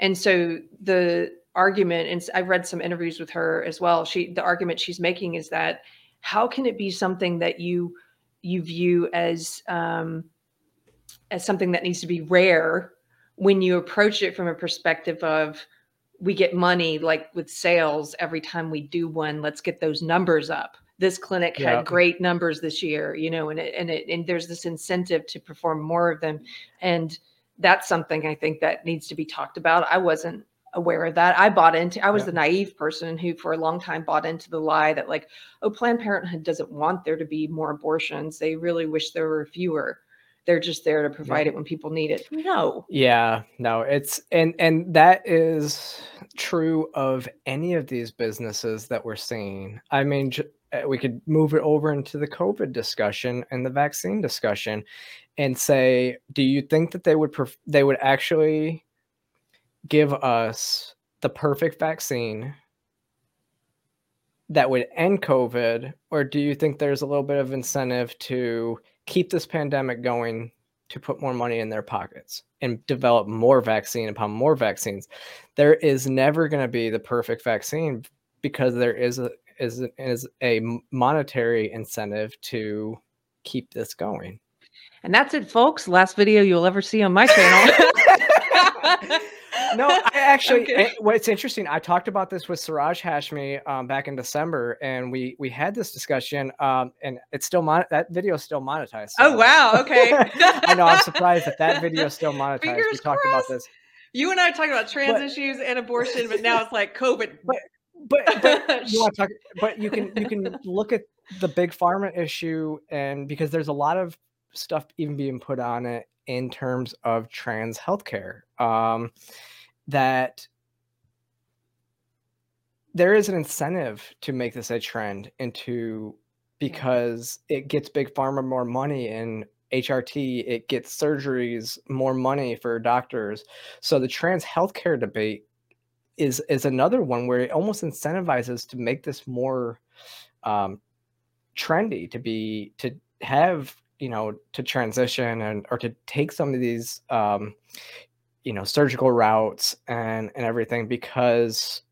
And so the argument, and I've read some interviews with her as well. She the argument she's making is that how can it be something that you you view as um, as something that needs to be rare when you approach it from a perspective of we get money like with sales every time we do one let's get those numbers up. This clinic yeah. had great numbers this year you know and it, and it and there's this incentive to perform more of them. And that's something i think that needs to be talked about. I wasn't aware of that. I bought into I was yeah. the naive person who for a long time bought into the lie that like, oh, Planned Parenthood doesn't want there to be more abortions. They really wish there were fewer. They're just there to provide yeah. it when people need it. No. Yeah, no, it's and and that is true of any of these businesses that we're seeing. I mean, eh, we could move it over into the COVID discussion and the vaccine discussion and say, do you think that they would pref- they would actually give us the perfect vaccine that would end COVID? Or do you think there's a little bit of incentive to keep this pandemic going to put more money in their pockets and develop more vaccine upon more vaccines? There is never going to be the perfect vaccine because there is a is, is a monetary incentive to keep this going. And that's it, folks. Last video you'll ever see on my channel. no, I actually. it, what's interesting, I talked about this with Siraj Hashmi um, back in December, and we we had this discussion, um, and it's still mon- that video is still monetized. So. Oh wow! Okay. I know. I'm surprised that that video is still monetized. Fingers we talked crossed. about this. You and I talked about trans but, issues and abortion, but now it's like COVID. But but but you want to talk? But you can you can look at the big pharma issue, and because there's a lot of stuff even being put on it in terms of trans healthcare. Um, that there is an incentive to make this a trend into because it gets big pharma more money and HRT, it gets surgeries more money for doctors. So the trans healthcare debate is is another one where it almost incentivizes to make this more um, trendy to be to have you know to transition and or to take some of these um, you know surgical routes and and everything because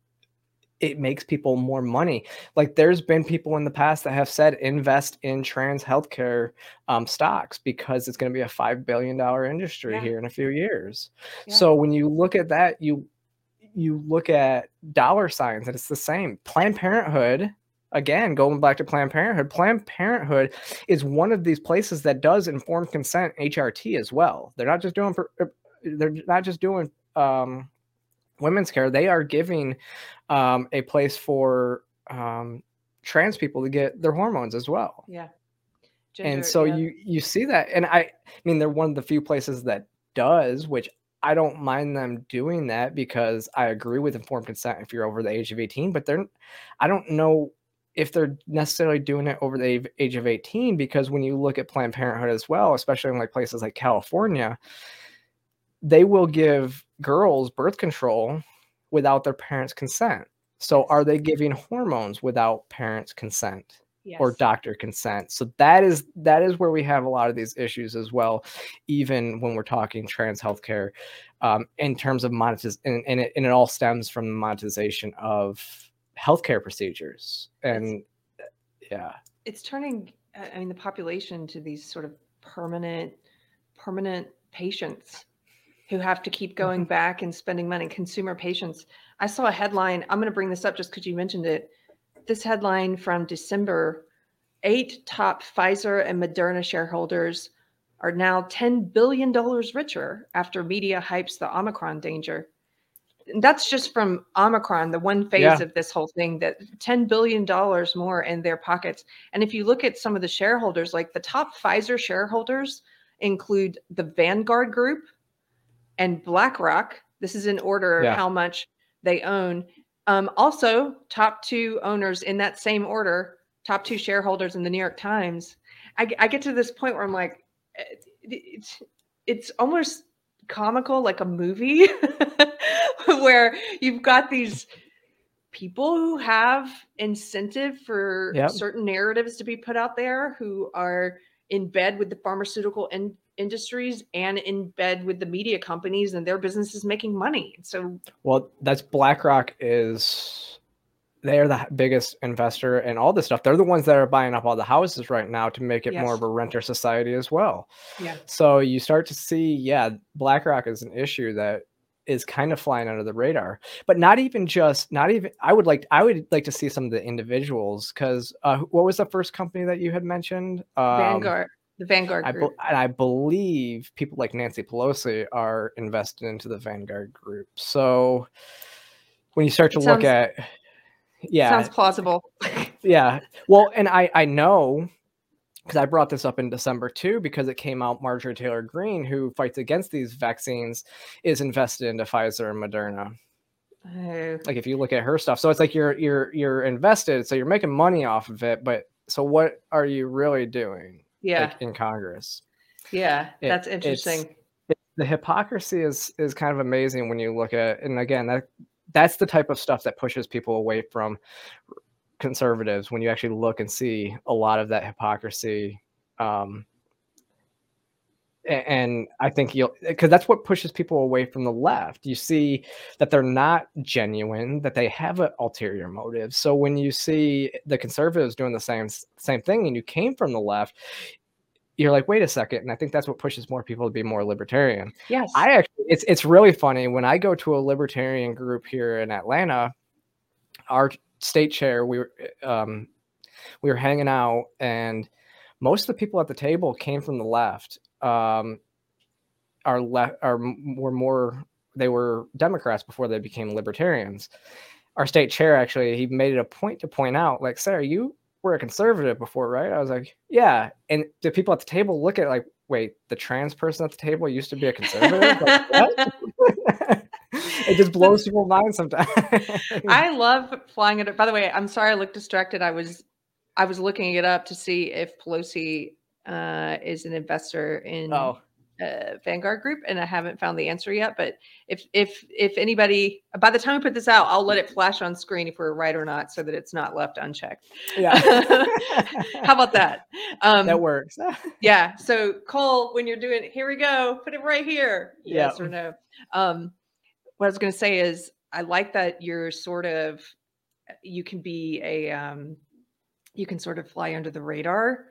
it makes people more money. Like there's been people in the past that have said invest in trans healthcare um, stocks because it's going to be a five billion dollar industry yeah. here in a few years. Yeah. So when you look at that, you you look at dollar signs and it's the same. Planned Parenthood, again, going back to Planned Parenthood, Planned Parenthood is one of these places that does informed consent HRT as well. They're not just doing they're not just doing um, women's care; they are giving um, a place for um, trans people to get their hormones as well. Yeah. Gender, and so yeah. you you see that, and I, I mean, they're one of the few places that does, which I don't mind them doing that because I agree with informed consent if you're over the age of 18, but they're I don't know if they're necessarily doing it over the age of 18 because when you look at Planned Parenthood as well, especially in like places like California, they will give girls birth control without their parents' consent. So are they giving hormones without parents' consent? Yes. or doctor consent. So that is that is where we have a lot of these issues as well, even when we're talking trans healthcare, um, in terms of monetization, and, and, it, and it all stems from the monetization of healthcare procedures. And it's, yeah, it's turning. I mean, the population to these sort of permanent, permanent patients who have to keep going mm-hmm. back and spending money. Consumer patients. I saw a headline. I'm going to bring this up just because you mentioned it this headline from December eight top Pfizer and Moderna shareholders are now $10 billion richer after media hypes the Omicron danger. And that's just from Omicron, the one phase yeah. of this whole thing that $10 billion more in their pockets. And if you look at some of the shareholders, like the top Pfizer shareholders include the Vanguard Group and BlackRock. This is in order yeah. of how much they own. Um, also, top two owners in that same order, top two shareholders in the New York Times. I, I get to this point where I'm like, eh, it's it's almost comical, like a movie, where you've got these people who have incentive for yep. certain narratives to be put out there, who are in bed with the pharmaceutical in- industries and in bed with the media companies and their businesses making money. So, well, that's BlackRock is they're the biggest investor in all this stuff. They're the ones that are buying up all the houses right now to make it yes. more of a renter society as well. Yeah. So you start to see, yeah, BlackRock is an issue that is kind of flying under the radar but not even just not even i would like i would like to see some of the individuals because uh, what was the first company that you had mentioned um, vanguard the vanguard group. I be- and i believe people like nancy pelosi are invested into the vanguard group so when you start to sounds, look at yeah sounds plausible yeah well and i i know because I brought this up in December too, because it came out Marjorie Taylor Greene, who fights against these vaccines, is invested into Pfizer and Moderna. Oh. Like if you look at her stuff, so it's like you're you're you're invested, so you're making money off of it, but so what are you really doing? Yeah, like, in Congress. Yeah, it, that's interesting. It, the hypocrisy is is kind of amazing when you look at, and again that that's the type of stuff that pushes people away from conservatives when you actually look and see a lot of that hypocrisy um, and I think you'll because that's what pushes people away from the left. You see that they're not genuine, that they have an ulterior motive. So when you see the conservatives doing the same same thing, and you came from the left, you're like, wait a second. And I think that's what pushes more people to be more libertarian. Yes, I actually it's it's really funny when I go to a libertarian group here in Atlanta. Our state chair, we were um, we were hanging out, and most of the people at the table came from the left. Um, are left are were more they were Democrats before they became libertarians. Our state chair actually he made it a point to point out, like, Sara, you were a conservative before, right? I was like, yeah. And the people at the table look at like, wait, the trans person at the table used to be a conservative? like, it just blows people's minds sometimes. I love flying it. By the way, I'm sorry I looked distracted. I was I was looking it up to see if Pelosi uh, is an investor in oh. uh, Vanguard Group, and I haven't found the answer yet. But if if if anybody, by the time we put this out, I'll let it flash on screen if we're right or not, so that it's not left unchecked. Yeah. How about that? Um, that works. yeah. So Cole, when you're doing, here we go. Put it right here. Yes or no. Um, what I was going to say is I like that you're sort of you can be a um, you can sort of fly under the radar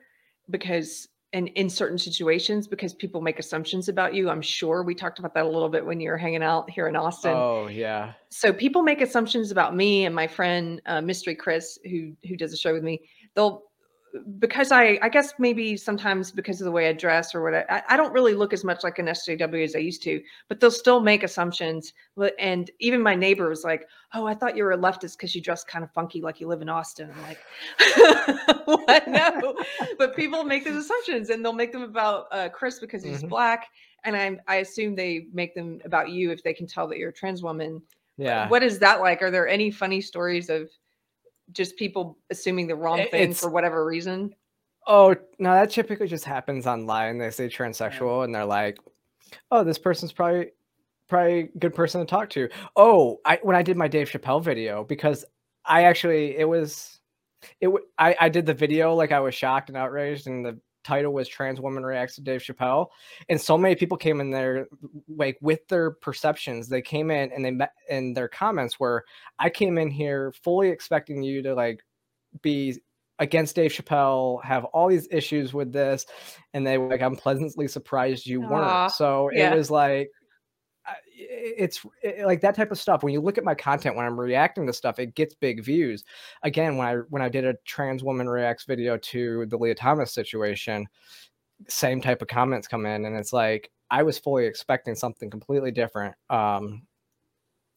because and in certain situations because people make assumptions about you. I'm sure we talked about that a little bit when you were hanging out here in austin. Oh yeah. So people make assumptions about me and my friend uh, mystery chris who who does a show with me. They'll because I, I guess maybe sometimes because of the way I dress or what I, I don't really look as much like an SJW as I used to, but they'll still make assumptions. And even my neighbor was like, "Oh, I thought you were a leftist because you dress kind of funky, like you live in Austin." I'm like, "What? No." but people make those assumptions, and they'll make them about uh, Chris because he's mm-hmm. black. and I I assume they make them about you if they can tell that you're a trans woman. Yeah. What is that like? Are there any funny stories of just people assuming the wrong thing it's- for whatever reason? Oh no, that typically just happens online. They say transsexual, and they're like, "Oh, this person's probably probably a good person to talk to." Oh, I when I did my Dave Chappelle video because I actually it was it I I did the video like I was shocked and outraged, and the title was "Trans Woman Reacts to Dave Chappelle," and so many people came in there like with their perceptions. They came in and they met, and their comments were, "I came in here fully expecting you to like be." against Dave Chappelle, have all these issues with this, and they were like, "I'm pleasantly surprised you Aw, weren't." So yeah. it was like, it's i- like that type of stuff. When you look at my content, when I'm reacting to stuff, it gets big views. Again, when I when I did a trans woman reacts video to the Lia Thomas situation, same type of comments come in, and it's like I was fully expecting something completely different. Um,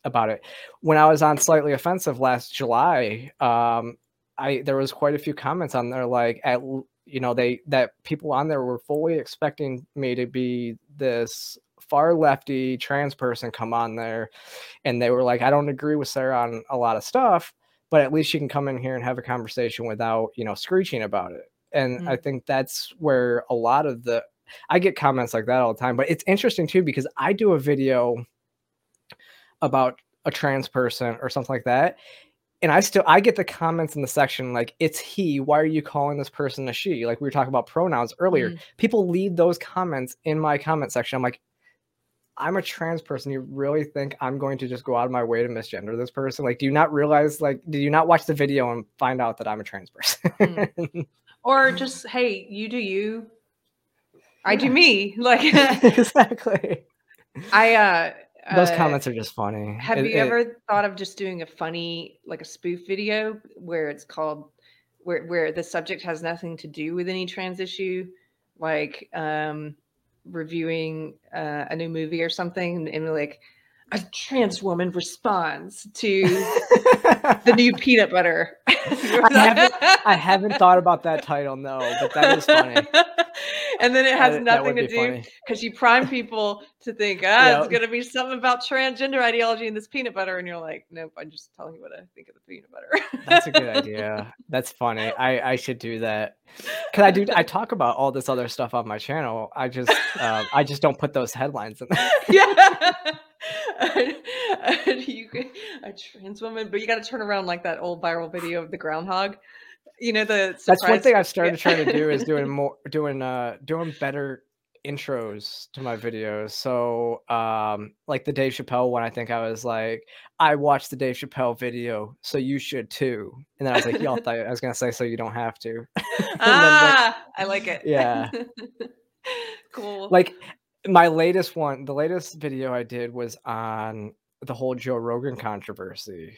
about it when i was on slightly offensive last july um I there was quite a few comments on there like at you know they that people on there were fully expecting me to be this far lefty trans person come on there and they were like I don't agree with Sara on a lot of stuff but at least you can come in here and have a conversation without you know screeching about it. And I think that's where a lot of the I get comments like that all the time but it's interesting too because I do a video about a trans person or something like that and i still i get the comments in the section like it's he why are you calling this person a she? Like we were talking about pronouns earlier. Mm. people leave those comments in my comment section. I'm like i'm a trans person you really think i'm going to just go out of my way to misgender this person? Like do you not realize like do you not watch the video and find out that i'm a trans person? Or just hey, you do you. I do me. Like exactly. I uh those uh, comments are just funny. Have It- you it- ever thought of just doing a funny, like a spoof video where it's called where where the subject has nothing to do with any trans issue, like um reviewing uh, a new movie or something, and, and like a trans woman responds to the new peanut butter. haven't- I haven't thought about that title, no, but that is funny. and then it has That- that nothing would to do because you prime people to think, ah, it's going to be something about transgender ideology in this peanut butter. And you're like, nope, I'm just telling you what I think of the peanut butter. That's a good idea. That's funny. I I should do that because I do. I talk about all this other stuff on my channel. I just um, I just don't put those headlines in. there. yeah. You a trans woman, but you got to turn around like that old viral video of the groundhog. You know the That's one thing I've started trying to do is doing more doing uh doing better intros to my videos. So um like the Dave Chappelle one, I think I was like, I watched the Dave Chappelle video, so you should too. And then I was like, y'all thought I was gonna say so you don't have to. Then, like, ah, I like it. Yeah. cool. like my latest one the latest video i did was on the whole joe rogan controversy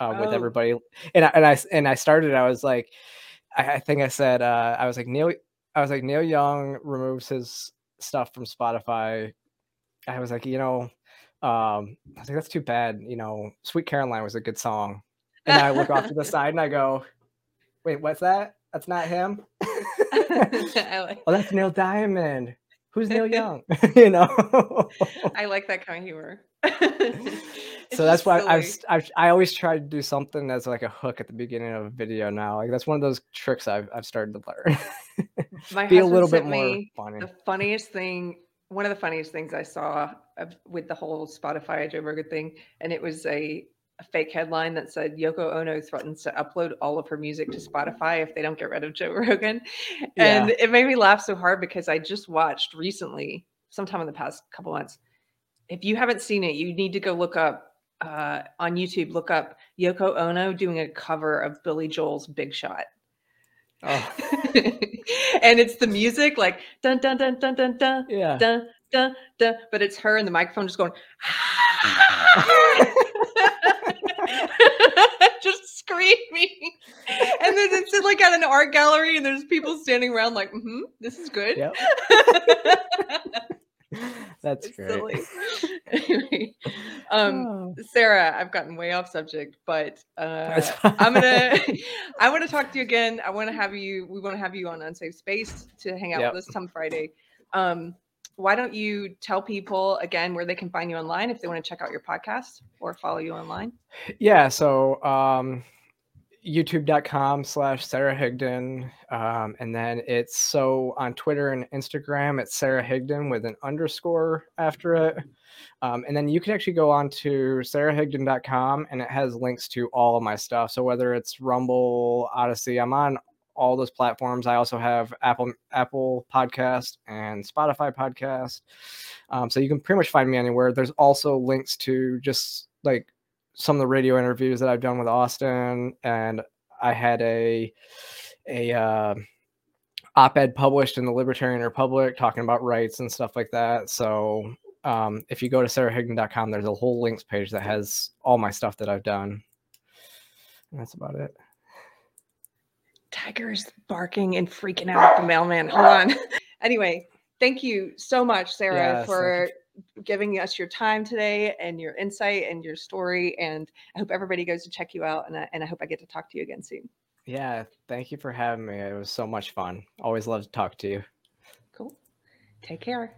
uh, with Oh. everybody and I, and i and i started i was like I, I think i said uh, i was like neil i was like neil young removes his stuff from spotify. I was like you know um i think that's too bad you know sweet caroline was a good song. And i look off to the side and i go wait what's that? That's not him? Like oh that's neil diamond. Who's neil young? You know? I like that kind of humor. so that's why I've, s- I've i always try to do something that's like a hook at the beginning of a video now like that's one of those tricks i've, I've started to learn My be a little bit more funny The funniest thing, one of the funniest things I saw with the whole Spotify Joe Rogan thing, and it was a, a fake headline that said Yoko Ono threatens to upload all of her music to Spotify if they don't get rid of Joe Rogan. And it made me laugh so hard because I just watched recently, sometime in the past couple months. If you haven't seen it, you need to go look up uh, on YouTube, look up Yoko Ono doing a cover of Billy Joel's Big Shot. oh and it's the music like dun dun dun dun dun dun yeah dun dun dun, but it's her and the microphone just going just screaming. And then it's like at an art gallery and there's people standing around like, mm-hmm, this is good. Yep. that's great anyway, um, Oh. Sara, I've gotten way off subject, but uh, I'm gonna. I want to talk to you again. I want to have you. We want to have you on Unsafe Space to hang out Yep. with us some Friday. Um, why don't you tell people again where they can find you online if they want to check out your podcast or follow you online? Yeah. So, um, youtube.com slash Sara Higdon. Um, and then it's so on Twitter and Instagram, it's Sara Higdon with an underscore after it. Um, and then you can actually go on to sarahigdon.com and it has links to all of my stuff. So whether it's Rumble, Odysee, I'm on all those platforms. I also have Apple Apple Podcast and Spotify Podcast. Um, so you can pretty much find me anywhere. There's also links to just like some of the radio interviews that I've done with Austin, and I had a a uh, op-ed published in the Libertarian Republic talking about rights and stuff like that. So um, if you go to sarahigdon.com, there's a whole links page that has all my stuff that I've done. And that's about it. Tiger's barking and freaking out the mailman. Hold on. anyway, thank you so much, Sara, yes, for giving us your time today and your insight and your story. And I hope everybody goes to check you out. And I, and I hope I get to talk to you again soon. Yeah, thank you for having me. It was so much fun. Always love to talk to you. Cool. Take care.